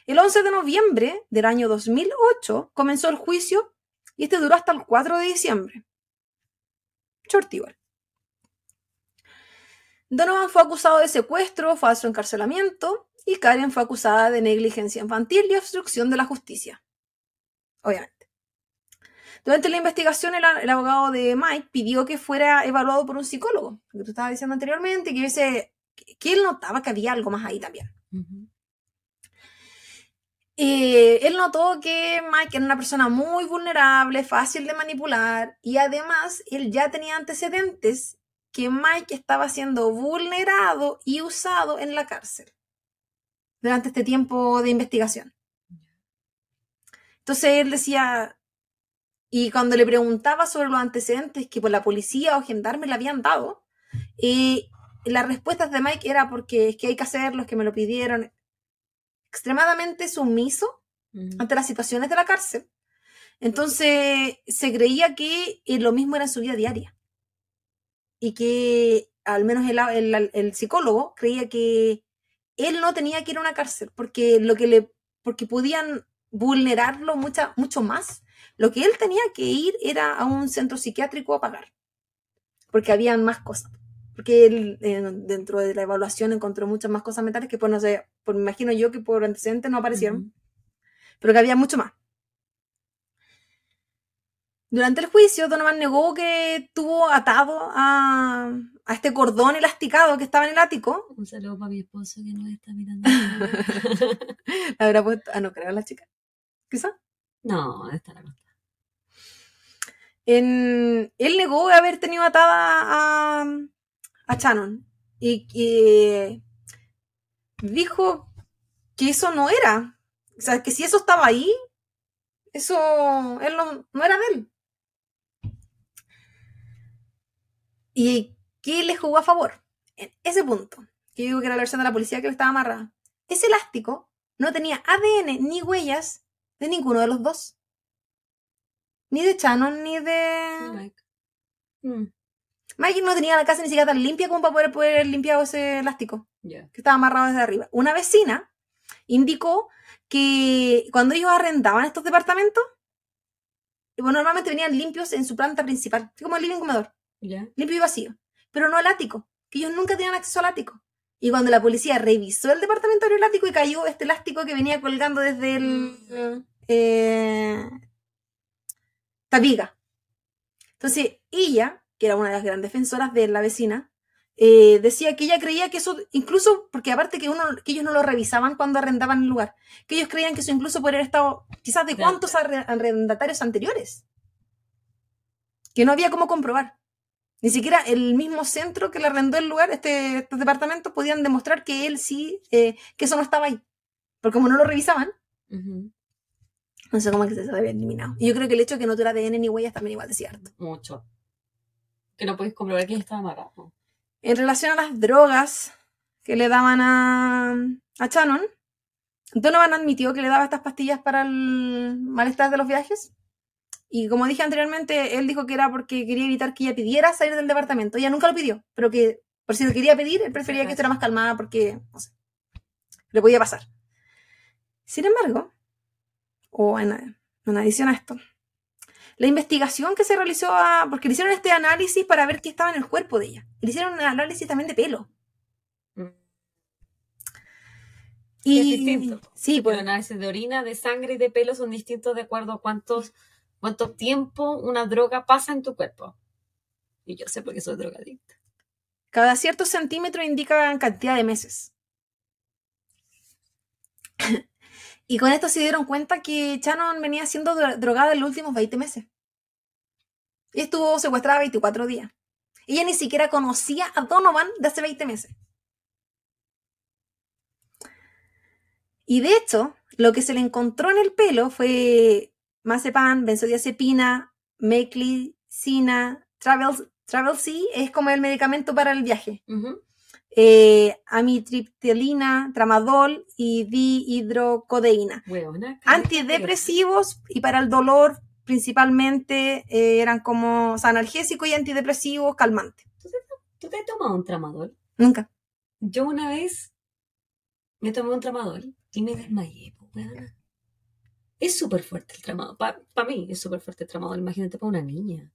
El 11 de noviembre del año 2008 comenzó el juicio y este duró hasta el 4 de diciembre. Short igual. Donovan fue acusado de secuestro, falso encarcelamiento y Karen fue acusada de negligencia infantil y obstrucción de la justicia. Obviamente. Durante la investigación, el, abogado de Mike pidió que fuera evaluado por un psicólogo, lo que tú estabas diciendo anteriormente, que, que él notaba que había algo más ahí también. Eh, él notó que Mike era una persona muy vulnerable, fácil de manipular y además él ya tenía antecedentes que Mike estaba siendo vulnerado y usado en la cárcel durante este tiempo de investigación. Entonces él decía, y cuando le preguntaba sobre los antecedentes que por la policía o gendarme le habían dado, y las respuestas de Mike era porque es que hay que hacerlo, es que me lo pidieron, extremadamente sumiso ante las situaciones de la cárcel. Entonces se creía que lo mismo era en su vida diaria y que al menos el, psicólogo creía que él no tenía que ir a una cárcel porque lo que le porque podían vulnerarlo mucho más. Lo que él tenía que ir era a un centro psiquiátrico a pagar, porque habían más cosas. Porque él dentro de la evaluación encontró muchas más cosas mentales que, pues no sé, por, me imagino yo que por antecedentes no aparecieron, pero que había mucho más. Durante el juicio, Donovan negó que tuvo atado a, este cordón elasticado que estaba en el ático. Un saludo para mi esposo que no está mirando. la habrá puesto. Ah, no creo la chica. ¿Quizá? No, está la cosa. él negó haber tenido atada a, a Shannon y que dijo que eso no era. O sea, que si eso estaba ahí, eso él no era de él. ¿Y qué le jugó a favor? En ese punto, que digo que era la versión de la policía que estaba amarrada. Ese elástico no tenía ADN ni huellas de ninguno de los dos. Ni de Shannon ni de. Mm. Mike no tenía la casa ni siquiera tan limpia como para poder, poder limpiar ese elástico. Que estaba amarrado desde arriba. Una vecina indicó que cuando ellos arrendaban estos departamentos, bueno, normalmente venían limpios en su planta principal, como el living comedor limpio y vacío, pero no al ático, que ellos nunca tenían acceso al ático. Y cuando la policía revisó el departamento del ático y cayó este elástico que venía colgando desde el eh, tabiga. Entonces, ella, que era una de las grandes defensoras de la vecina, eh, decía que ella creía que eso, incluso, porque aparte que, uno, que ellos no lo revisaban cuando arrendaban el lugar, que ellos creían que eso incluso podría haber estado quizás de cuántos arrendatarios anteriores, que no había cómo comprobar. Ni siquiera el mismo centro que le arrendó el lugar, este, este departamento, podían demostrar que él sí, eh, que eso no estaba ahí. Porque como no lo revisaban, no sé cómo es que se había eliminado. Y yo creo que el hecho de que no tuviera ADN ni huellas también igual de cierto. Mucho. Que no puedes comprobar que estaba amarrado. En relación a las drogas que le daban a, a Shannon, Donovan admitió que le daba estas pastillas para el malestar de los viajes. Y como dije anteriormente, él dijo que era porque quería evitar que ella pidiera salir del departamento. Ella nunca lo pidió, pero que por si lo quería pedir, él prefería que estuviera más calmada porque, no sé, le podía pasar. Sin embargo, o en adición a esto, la investigación que se realizó, a, porque le hicieron este análisis para ver qué estaba en el cuerpo de ella. Le hicieron un análisis también de pelo. Mm. Y es distinto. Sí, Los pues, análisis de orina, de sangre y de pelo son distintos de acuerdo a cuántos, cuánto tiempo una droga pasa en tu cuerpo. Y yo sé porque soy drogadicta. cada cierto centímetro indica cantidad de meses. Y con esto se dieron cuenta que Shannon venía siendo dro- drogada en los últimos 20 meses. Y estuvo secuestrada 24 días. Ella ni siquiera conocía a Donovan de hace 20 meses. Y de hecho, lo que se le encontró en el pelo fue mazepam, benzodiazepina, meclicina, travel, travel C, es como el medicamento para el viaje. Ujú. Eh, amitriptilina, tramadol y dihidrocodeína. Antidepresivos y para el dolor principalmente eh, eran como o sea, analgésicos y antidepresivos calmantes. ¿Tú te has tomado un tramadol? Nunca. Yo una vez me tomé un tramadol y me desmayé, weona. Es súper fuerte el tramadol. Para mí es súper fuerte el tramadol. Imagínate para una niña.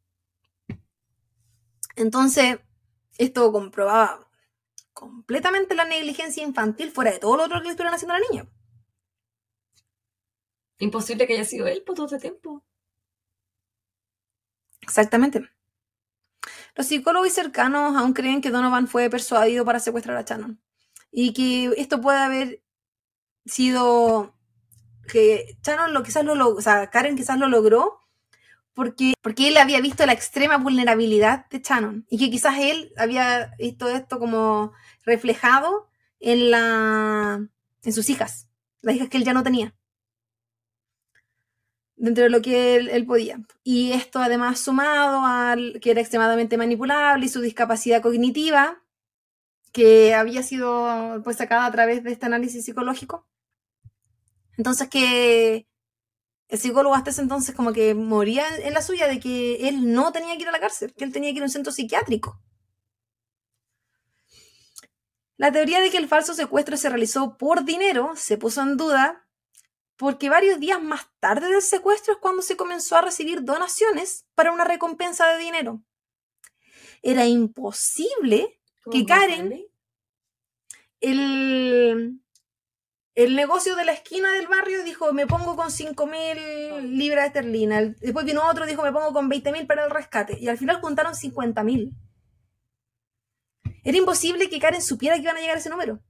Entonces, esto comprobaba completamente la negligencia infantil fuera de todo lo otro que le estuvieran haciendo a la niña. Imposible que haya sido él por todo este tiempo. Exactamente. Los psicólogos cercanos aún creen que Donovan fue persuadido para secuestrar a Shannon. Y que esto puede haber sido que Shannon lo quizás lo logró, o sea, Karen quizás lo logró porque, porque él había visto la extrema vulnerabilidad de Shannon y que quizás él había visto esto como reflejado en la en sus hijas, las hijas que él ya no tenía dentro de lo que él, podía. Y esto además sumado al que era extremadamente manipulable y su discapacidad cognitiva, que había sido pues sacada a través de este análisis psicológico. Entonces que el psicólogo hasta ese entonces como que moría en la suya de que él no tenía que ir a la cárcel, que él tenía que ir a un centro psiquiátrico. La teoría de que el falso secuestro se realizó por dinero se puso en duda porque varios días más tarde del secuestro es cuando se comenzó a recibir donaciones para una recompensa de dinero. Era imposible ¿Cómo Que Karen- el, el negocio de la esquina del barrio dijo, me pongo con 5 mil libras esterlinas. Después vino otro, dijo, me pongo con 20 mil para el rescate. Y al final juntaron 50 mil. Era imposible que Karen supiera que iban a llegar a ese número.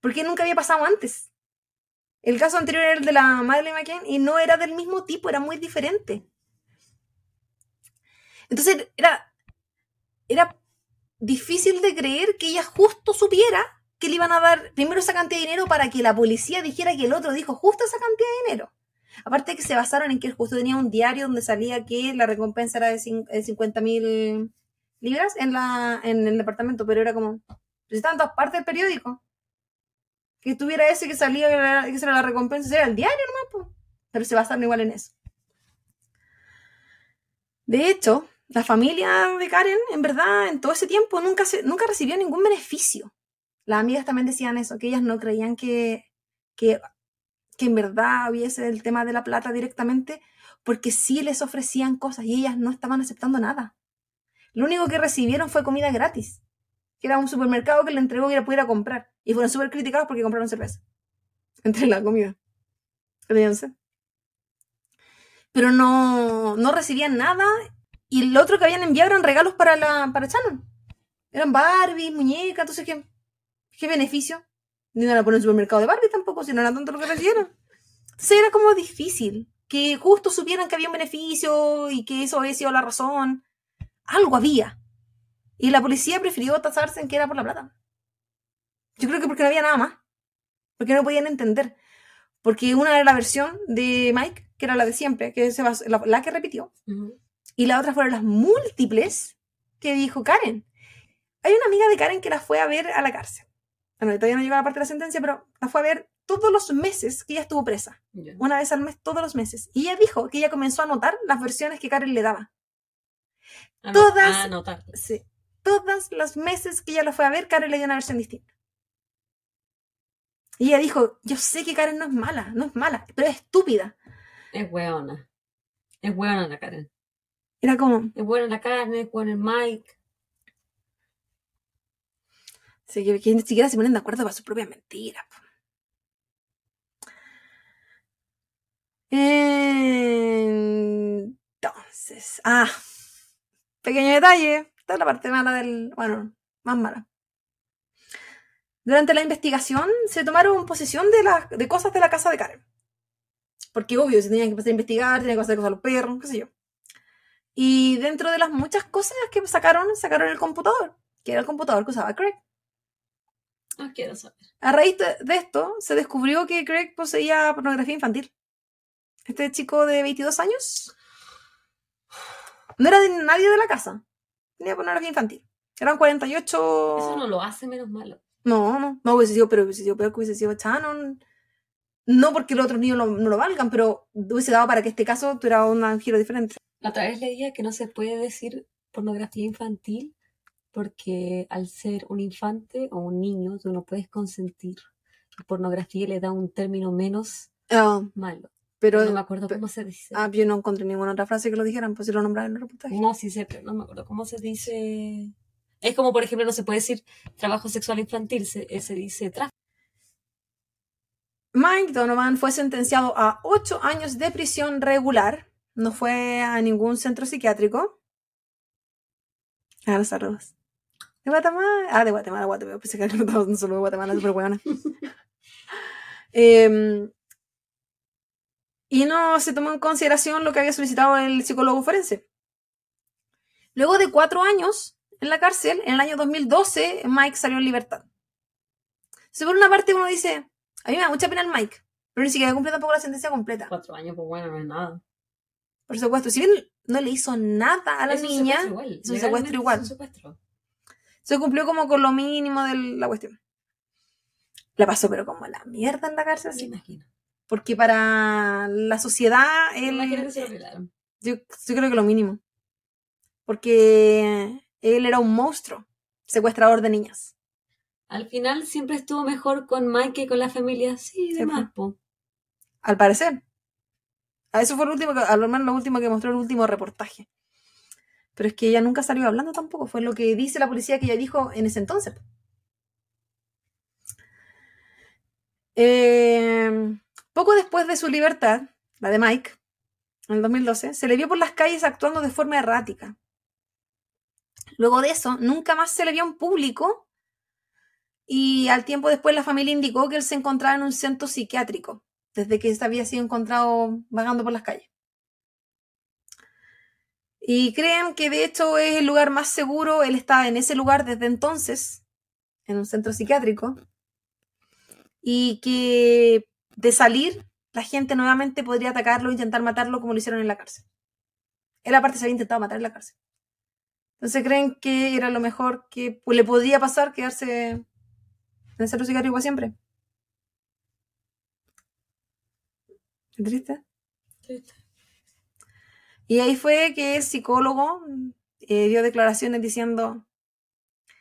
Porque nunca había pasado antes. El caso anterior era el de la Madeleine McCann y no era del mismo tipo, era muy diferente. Entonces era, era difícil de creer que ella justo supiera que le iban a dar primero esa cantidad de dinero para que la policía dijera que el otro dijo justo esa cantidad de dinero. Aparte de que se basaron en que él justo tenía un diario donde salía que la recompensa era de, cin- de 50 mil libras en, la, en el departamento, pero era como, pues estaba todas partes del periódico. Que tuviera ese que salía, que era- la recompensa, era el diario nomás, po. pero se basaron igual en eso. De hecho, la familia de Karen, en verdad, en todo ese tiempo nunca, nunca recibió ningún beneficio. Las amigas también decían eso, que ellas no creían que, que, que en verdad hubiese el tema de la plata directamente, porque sí les ofrecían cosas y ellas no estaban aceptando nada. Lo único que recibieron fue comida gratis, que era un supermercado que le entregó que la pudiera comprar. Y fueron súper criticados porque compraron cerveza. Entre la comida. que sed. Pero no, no recibían nada y lo otro que habían enviado eran regalos para, la, para Shannon. Eran Barbie, muñecas, entonces ¿qué, qué beneficio? Ni no la ponen en el supermercado de Barbie tampoco, si no era tanto lo que recibieron. Entonces era como difícil que justo supieran que había un beneficio y que eso había sido la razón. Algo había. Y la policía prefirió tasarse en que era por la plata. Yo creo que porque no había nada más. Porque no podían entender. Porque una era la versión de Mike, que era la de siempre, que se bas- la, la que repitió. Ujú. Y la otra fueron las múltiples que dijo Karen. Hay una amiga de Karen que la fue a ver a la cárcel. Bueno, todavía no llegó a la parte de la sentencia, pero la fue a ver todos los meses que ella estuvo presa. Una vez al mes, todos los meses. Y ella dijo que ella comenzó a anotar las versiones que Karen le daba. Ano- todas- a anotar. Sí. Todas las meses que ella la fue a ver, Karen le dio una versión distinta. Y ella dijo, yo sé que Karen no es mala, no es mala, pero es estúpida. Es weona. Es weona la Karen. Era como, Es buena la Karen, es buena el Mike. Que, ni siquiera se ponen de acuerdo para sus propias mentiras. po. Entonces, ah, pequeño detalle, esta es la parte mala del, bueno, más mala. Durante la investigación se tomaron posesión de, las de cosas de la casa de Karen. Porque obvio, se tenían que empezar a investigar, tenían que hacer cosas a los perros, qué sé yo. Y dentro de las muchas cosas que sacaron, sacaron el computador, que era el computador que usaba Craig. No quiero saber. A raíz de, esto, se descubrió que Craig poseía pornografía infantil. Este chico de 22 años no era de nadie de la casa. Tenía pornografía infantil. Eran 48. Eso no lo hace menos malo. No, no, no hubiese sido, pero hubiese sido peor que hubiese sido Shannon. No porque los otros niños lo- no lo valgan, pero hubiese dado para que este caso tuviera un giro diferente. La otra vez leía que no se puede decir pornografía infantil porque al ser un infante o un niño tú no puedes consentir. Y pornografía le da un término menos Ah, malo. pero no me acuerdo cómo se dice. ah, yo no encontré ninguna otra frase que lo dijeran, pues si lo nombraron en el reportaje. No, sí sé, pero no me acuerdo cómo se dice. Es como, por ejemplo, no se puede decir trabajo sexual infantil, se, eh, se dice tráfico. Mike Donovan fue sentenciado a ocho años de prisión regular. No fue a ningún centro psiquiátrico. Ah, los saludos. ¿De Guatemala? Ah, de Guatemala, Guatemala. Pensé que no solo de Guatemala, súper buena. Em, y no se tomó en consideración lo que había solicitado el psicólogo forense. Luego de cuatro años en la cárcel, en el año 2012, Mike salió en libertad. Si por una parte uno dice, a mí me da mucha pena el Mike, pero ni siquiera cumple tampoco la sentencia completa. Cuatro años, pues bueno, no es nada. Por supuesto, si bien no le hizo nada a la Es niña, es un secuestro igual. Es un secuestro. Se cumplió como con lo mínimo de la cuestión. La pasó, pero como la mierda en la cárcel, Me sí. imagino. Porque para la sociedad, Me él, que se lo yo, yo creo que lo mínimo. Porque él era un monstruo, secuestrador de niñas. Al final siempre estuvo mejor con Mike que con la familia. Sí, demás, po. Al parecer. A eso fue lo último, que, a lo menos lo último que mostró el último reportaje. Pero es que ella nunca salió hablando tampoco. Fue lo que dice la policía que ella dijo en ese entonces. Eh, poco después de su libertad, la de Mike, en el 2012, se le vio por las calles actuando de forma errática. Luego de eso, nunca más se le vio en público y al tiempo después la familia indicó que él se encontraba en un centro psiquiátrico desde que había sido encontrado vagando por las calles. Y creen que de hecho es el lugar más seguro, él estaba en ese lugar desde entonces, en un centro psiquiátrico, y que de salir la gente nuevamente podría atacarlo e intentar matarlo como lo hicieron en la cárcel. Él aparte se había intentado matar en la cárcel. Entonces creen que era lo mejor que le podía pasar quedarse en el centro psiquiátrico siempre. Qué triste. Y ahí fue que el psicólogo eh, dio declaraciones diciendo,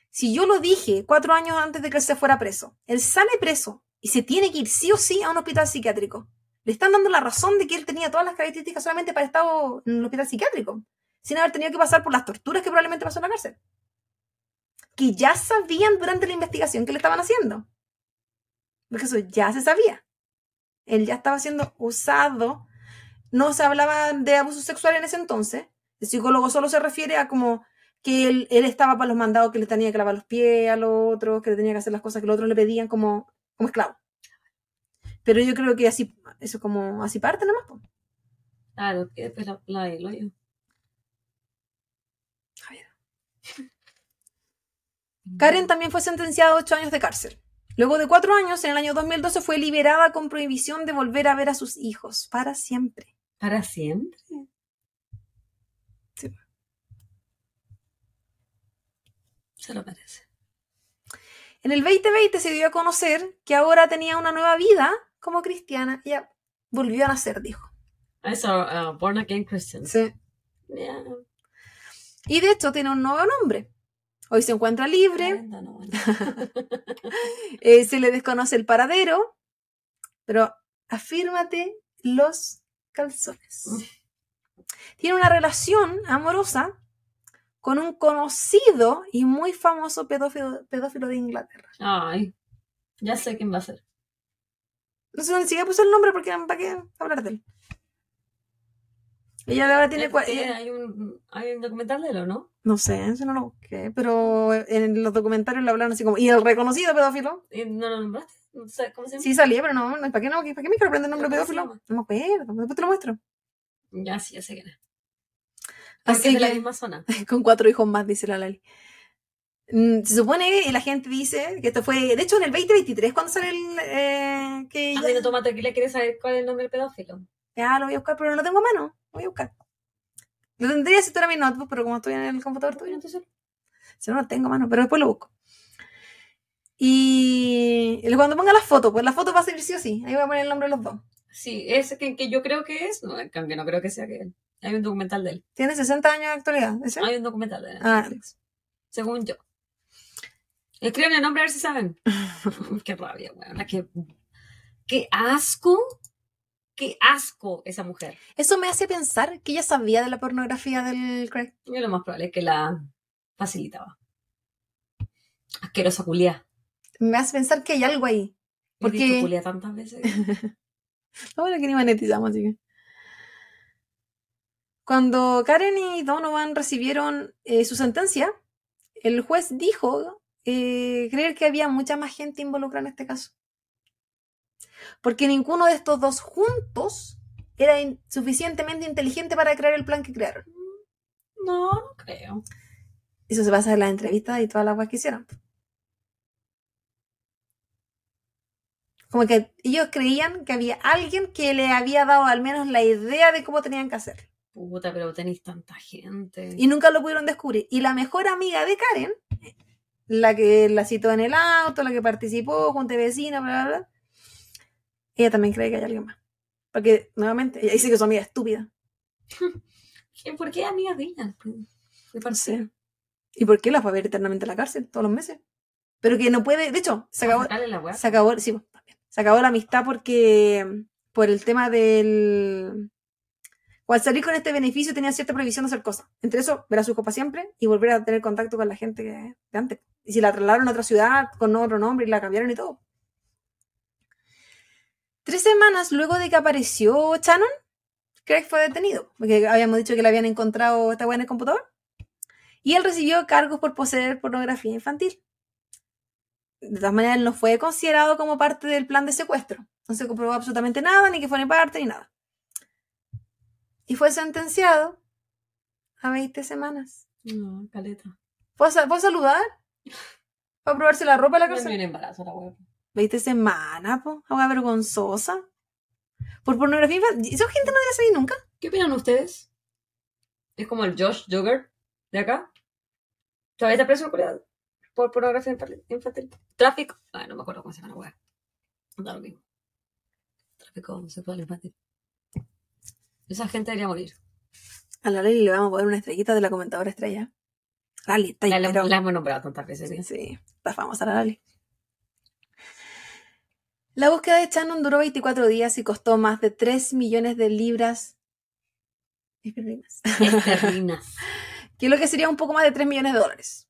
si yo lo dije cuatro años antes de que él se fuera preso, él sale preso y se tiene que ir sí o sí a un hospital psiquiátrico. Le están dando la razón de que él tenía todas las características solamente para estar en un hospital psiquiátrico, sin haber tenido que pasar por las torturas que probablemente pasó en la cárcel. Que ya sabían durante la investigación que le estaban haciendo. Porque eso ya se sabía. Él ya estaba siendo usado no se hablaba de abuso sexual en ese entonces. El psicólogo solo se refiere a como que él, él estaba para los mandados que le tenía que lavar los pies a los otros, que le tenía que hacer las cosas que los otros le pedían como, como esclavo. Pero yo creo que así, eso como así parte nomás. po. Claro, que después la, la, el hoyo. A ver. Karen también fue sentenciada a ocho años de cárcel. Luego de cuatro años, en el año 2012, fue liberada con prohibición de volver a ver a sus hijos para siempre. ¿Para siempre? Sí. Se lo parece. En el 2020 se dio a conocer que ahora tenía una nueva vida como cristiana. Ella volvió a nacer, dijo. Eso, uh, Born Again Christians. Sí. Yeah. Y de hecho tiene un nuevo nombre. Hoy se encuentra libre, 40, no, bueno. eh, se le desconoce el paradero, pero afírmate los calzones. Tiene una relación amorosa con un conocido y muy famoso pedófilo, pedófilo de Inglaterra. Ay, ya sé quién va a ser. No sé ni siquiera puse el nombre porque para qué hablar de él. Ella ahora tiene... Ella- hay, un, hay un documental de él, ¿o no? No sé, eso no lo busqué, pero en los documentarios lo hablan así como... ¿Y el reconocido pedófilo? ¿Y ¿No lo nombraste? ¿Cómo se llama? Sí salía, pero no, ¿para qué no? ¿Para qué me quiero aprender el nombre ¿Cómo se pedófilo? No me acuerdo, después te lo muestro. Ya, sí, ya sé es. Porque Así es de la que- misma zona. Con cuatro hijos más, dice la Lali. Mm, Se supone, y la gente dice que esto fue, de hecho, en el 2023, cuando sale el. Eh, que A ya, mí no toma tequila, ¿quieres saber cuál es el nombre del pedófilo? ya lo voy a buscar, pero no lo tengo a mano. Lo voy a buscar. Lo tendría si tuviera mi notebook, pero como estoy en el computador tuyo, Entonces, si no lo tengo a mano, pero después lo busco. Y cuando ponga las fotos, pues la foto va a salir sí o sí. Ahí voy a poner el nombre de los dos. Sí, ese que, que yo creo que es, no, aunque no creo que sea que él. Hay un documental de él. Tiene 60 años de actualidad. ¿ese? Hay un documental de él. Ah. Según yo. Escriban el nombre a ver si saben. qué rabia, weón. Qué, qué asco. Qué asco esa mujer. Eso me hace pensar que ella sabía de la pornografía del Craig. Y lo más probable es que la facilitaba. Asquerosa culia. Me hace pensar que hay algo ahí. Porque- culia tantas veces. No, bueno, que ni monetizamos, así que. Cuando Karen y Donovan recibieron eh, su sentencia, el juez dijo eh, creer que había mucha más gente involucrada en este caso. Porque ninguno de estos dos juntos era in- suficientemente inteligente para crear el plan que crearon. No, no creo. Eso se basa en las entrevistas y todas las cosas que hicieron. Como que ellos creían que había alguien que le había dado al menos la idea de cómo tenían que hacer. Puta, pero tenéis tanta gente. Y nunca lo pudieron descubrir. Y la mejor amiga de Karen, la que la citó en el auto, la que participó junto a vecina, bla, bla, bla, ella también cree que hay alguien más. Porque, nuevamente, ella dice que su amiga es estúpida. ¿Qué- ¿Por qué amigas de ella? De No sé. ¿Y por qué la fue a ver eternamente a la cárcel todos los meses? Pero que no puede, de hecho, se acabó, la se acabó, sí. Se acabó la amistad porque por el tema del o al salir con este beneficio tenía cierta prohibición de hacer cosas. Entre eso, ver a su copa siempre y volver a tener contacto con la gente de antes. Y si la trasladaron a otra ciudad con otro nombre y la cambiaron y todo. Tres semanas luego de que apareció Shannon, Craig fue detenido. Porque habíamos dicho que le habían encontrado esta en el computador. Y él recibió cargos por poseer pornografía infantil de todas maneras él no fue considerado como parte del plan de secuestro. No se comprobó absolutamente nada, ni que fuera parte, ni nada. Y fue sentenciado a 20 semanas. No, caleta. ¿Puedo, sa- puedo saludar? ¿Para probarse la ropa a la No cárcel? un embarazo la weá. 20 semanas, po. Agua vergonzosa. Por pornografía infantil. Esa gente no debe salir nunca. ¿Qué opinan ustedes? Es como el Josh Jogger de acá. Todavía está preso por, por pornografía infantil-. Tráfico. Ay, no me acuerdo cómo se llama la weá. Da lo mismo. Tráfico sexual infantil. Esa gente debería morir. A la Lali le vamos a poner una estrellita de la comentadora estrella. Lali, está ahí, La, la- la hemos nombrado tantas veces. Sí, ¿sí? sí, está famosa la Lali. La búsqueda de Shannon duró 24 días y costó más de 3 millones de libras esterlinas, que es lo que sería un poco más de 3 millones de dólares.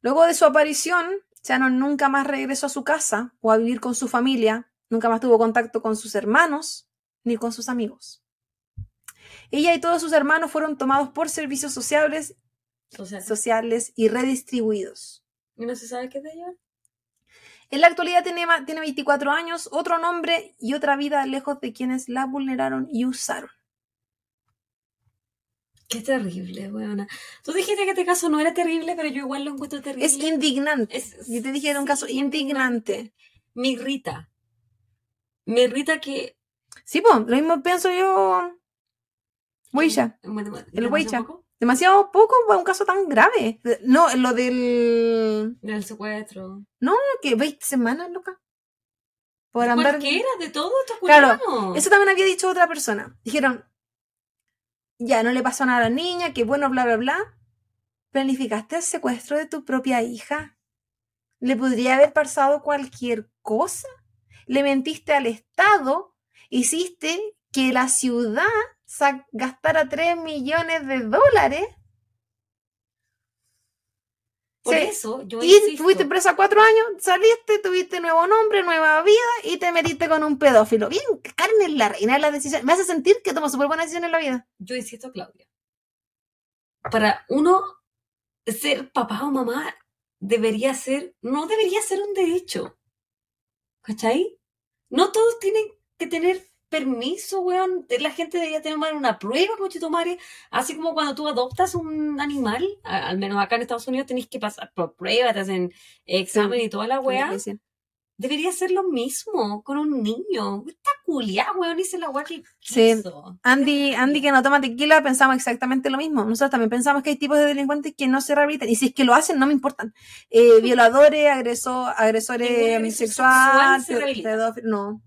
Luego de su aparición, Shannon nunca más regresó a su casa o a vivir con su familia, nunca más tuvo contacto con sus hermanos ni con sus amigos. Ella y todos sus hermanos fueron tomados por servicios sociales, Social. sociales y redistribuidos. ¿Y no se sabe qué es de ella? En la actualidad tiene, tiene 24 años, otro nombre y otra vida lejos de quienes la vulneraron y usaron. Qué terrible, weona. Tú dijiste que este caso no era terrible, pero yo igual lo encuentro terrible. Es indignante. Es- Yo te dije que era un caso indignante. Me irrita. Me irrita que. Sí, pues, lo mismo pienso yo. Bueno, El ¿demasiado Weisha. poco? Demasiado poco para un caso tan grave. No, lo del. Del secuestro. ¿Qué? ¿20 semanas, loca? Por andar. Cualquiera de todo esto, Claro. Eso también había dicho otra persona. Dijeron, ya, no le pasó nada a la niña, que bueno, bla, bla, bla. planificaste el secuestro de tu propia hija. Le podría haber pasado cualquier cosa. Le mentiste al Estado. Hiciste que la ciudad gastara 3 millones de dólares. Por Sí. eso yo Y insisto, tuviste presa cuatro años, saliste, tuviste nuevo nombre, nueva vida y te metiste con un pedófilo. Bien, Karen es la reina de las decisiones. Me hace sentir que toma súper buenas decisiones en la vida. yo insisto, Claudia. Para uno ser papá o mamá debería ser, no debería ser un derecho. ¿Cachai? No todos tienen que tener permiso, weón. La gente debería tener una prueba, madre. Así como cuando tú adoptas un animal, al menos acá en Estados Unidos tenéis que pasar por pruebas, te hacen examen y toda la weá. Debería ser lo mismo con un niño. Está culiada, weón, hice la weá que Sí. Andy, Andy que no toma tequila, pensamos exactamente lo mismo. Nosotros también pensamos que hay tipos de delincuentes que no se rehabilitan. Y si es que lo hacen, no me importan. Eh, violadores, agresor, agresores Ningún agresor sexual, sexual se pe- rehabilita. pedófilos, no.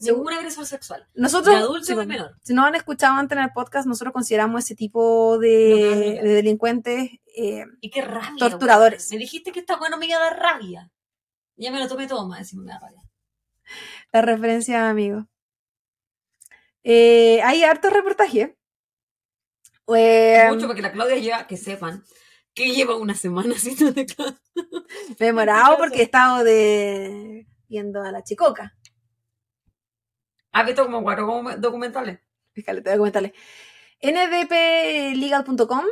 Ningún agresor sexual. Nosotros, De adulto bueno, menor. si no han escuchado antes en el podcast, nosotros consideramos ese tipo de, no, no. de delincuentes eh, Y qué rabia. Torturadores. Me dijiste que esta weá no me iba a dar rabia. Ya me lo tomé todo más, encima me da rabia. la referencia, amigo. Eh, hay hartos reportajes. Eh, Mucho para que la Claudia lleva, que sepan, que lleva una semana sin de clase. me he demorado porque he estado de viendo a la chicoca. ¿Has visto como cuatro documentales? Comentarle. ndplegal.com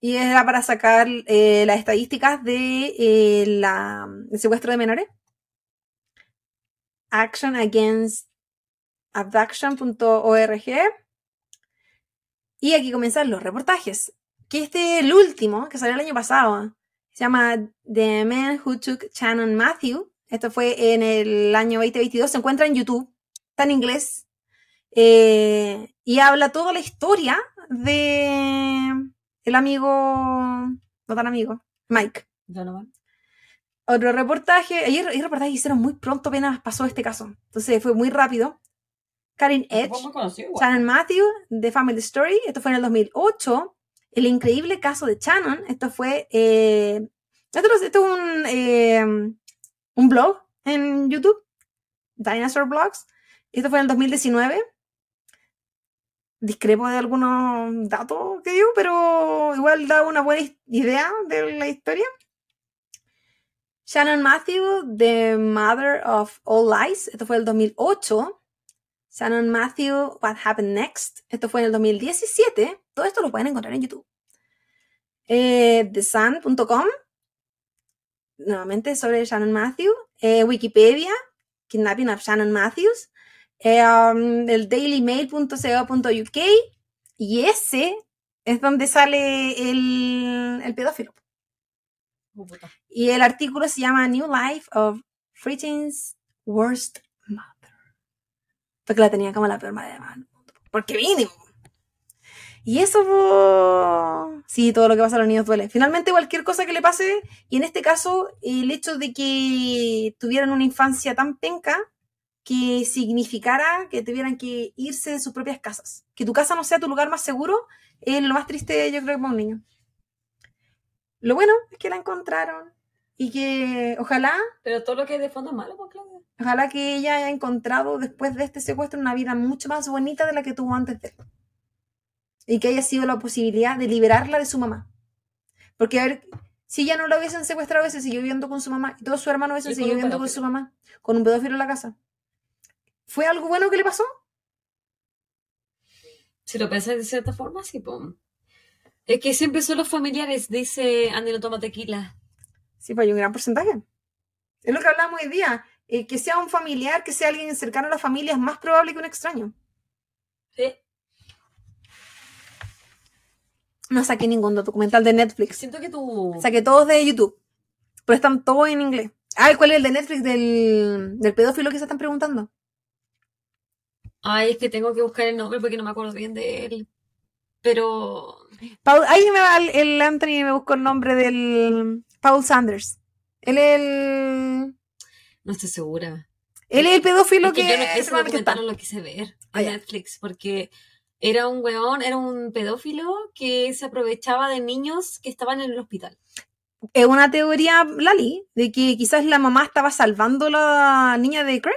y era para sacar eh, las estadísticas de eh, la, secuestro de menores. Action Against Abduction.org. Y aquí comienzan los reportajes. Que este, el último, que salió el año pasado, se llama The Man Who Took Shannon Matthew. Esto fue en el año 2022. Se encuentra en YouTube. Está en inglés. Eh, y habla toda la historia de el amigo, no tan amigo, Mike. Donovan. Otro reportaje, ayer el reportaje que hicieron muy pronto apenas pasó este caso. Entonces fue muy rápido. Karen Edge. Shannon Matthew, The Family Story, esto fue en el 2008. El increíble caso de Shannon, esto fue, eh, esto, es- esto es un, eh, un blog en YouTube, Dinosaur Blogs. Esto fue en el 2019. Discrepo de algunos datos que digo, pero igual da una buena idea de la historia. Shannon Matthew, The Mother of All Lies, esto fue el 2008. Shannon Matthew, What Happened Next, esto fue en el 2017. Todo esto lo pueden encontrar en YouTube. Eh, TheSun.com, nuevamente sobre Shannon Matthew. Eh, Wikipedia, Kidnapping of Shannon Matthews. Eh, um, el dailymail.co.uk. Y ese es donde sale el, el pedófilo. Oh. Y el artículo se llama New Life of Britain's Worst Mother. Porque la tenía como la peor madre del mundo. Porque mínimo. Y eso, po, sí, todo lo que pasa a los niños duele. Finalmente, cualquier cosa que le pase, y en este caso, el hecho de que tuvieran una infancia tan penca, que significara que tuvieran que irse de sus propias casas. Que tu casa no sea tu lugar más seguro, es lo más triste, yo creo, para un niño. Lo bueno es que la encontraron y que ojalá, Pero todo lo que es de fondo es malo, pues, Claudia. ojalá que ella haya encontrado después de este secuestro una vida mucho más bonita de la que tuvo antes de él. Y que haya sido la posibilidad de liberarla de su mamá. Porque a ver, si ella no la hubiesen secuestrado, hubiese seguido viviendo con su mamá y hermanos hubiesen Y con seguido viviendo con su mamá, con un pedófilo en la casa. ¿Fue algo bueno que le pasó? Si lo pensás de cierta forma, sí, pues. Es que siempre son los familiares, dice Andy no toma tequila. Sí, pues hay un gran porcentaje. Es lo que hablamos hoy día. eh, que sea un familiar, que sea alguien cercano a la familia, es más probable que un extraño. Sí. No saqué ningún documental de Netflix. Siento que tú. Saqué todos de YouTube. Pero están todos en inglés. Ah, ¿cuál es el de Netflix del, del pedófilo que se están preguntando? Ay, es que tengo que buscar el nombre porque no me acuerdo bien de él. Pero. Paul, ahí me va el, el Anthony y me buscó el nombre del Paul Sanders. Él es el, No estoy segura. él es el pedófilo Es que que, yo no, ese seguramente está. documental no lo quise ver en. Netflix porque Era un weón, era un pedófilo que se aprovechaba de niños que estaban en el hospital. Es una teoría, Lali, de que quizás la mamá estaba salvando a la niña de Craig.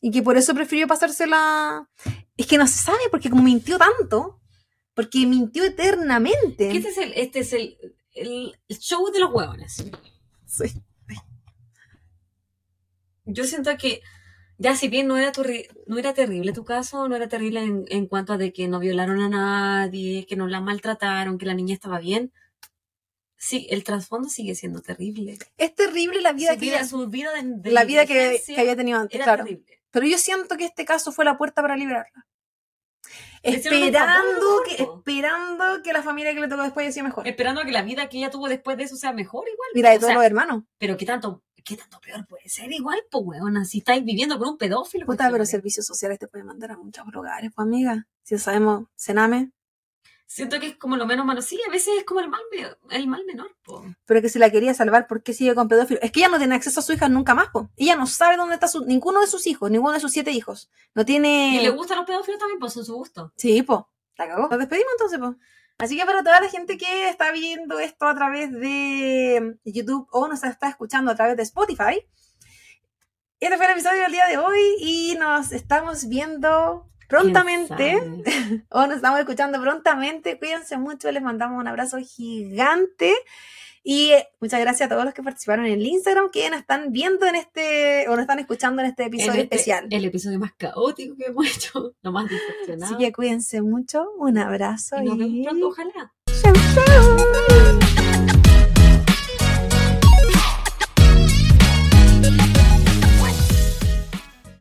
Y que por eso prefirió pasársela. Es que no se sabe, porque como mintió tanto, porque mintió eternamente. Este es el, este es el, el, el show de los huevones. Sí. Yo siento que, ya si bien no era, turri- no era terrible tu caso, no era terrible en, en cuanto a de que no violaron a nadie, que no la maltrataron, que la niña estaba bien. Sí, el trasfondo sigue siendo terrible. Es terrible la vida su que vida, ella- su vida de, de la vida que, que había tenido antes, era claro. terrible. Pero yo siento que este caso fue la puerta para liberarla. Esperando que, esperando que la familia que le tocó después sido mejor. Esperando que la vida que ella tuvo después de eso sea mejor igual. Mira, de O todos sea, los hermanos. Pero qué tanto, qué tanto peor puede ser igual, pues weona, si estáis viviendo con un pedófilo. Puta, pero servicios sociales te pueden mandar a muchos lugares, pues amiga. Si sabemos, cename. Siento que es como lo menos malo. Sí, a veces es como el mal, el mal menor, po. Pero que si la quería salvar, ¿por qué sigue con pedófilo? Es que ella no tiene acceso a su hija nunca más, pues. Ella no sabe dónde está su, ninguno de sus hijos, ninguno de sus siete hijos. No tiene. Y le gustan los pedófilos también, pues son su gusto. Sí, po. La cagó. Nos despedimos entonces, po. Así que para toda la gente que está viendo esto a través de YouTube o nos está escuchando a través de Spotify, este fue el episodio del día de hoy y nos estamos viendo prontamente o nos estamos escuchando prontamente. Cuídense mucho, les mandamos un abrazo gigante. Y eh, muchas gracias a todos los que participaron en el Instagram, que nos están viendo en este, o nos están escuchando en este episodio este- especial. El episodio más caótico que hemos hecho, lo más distorsionado. Así que cuídense mucho, un abrazo y nos vemos y pronto, ojalá.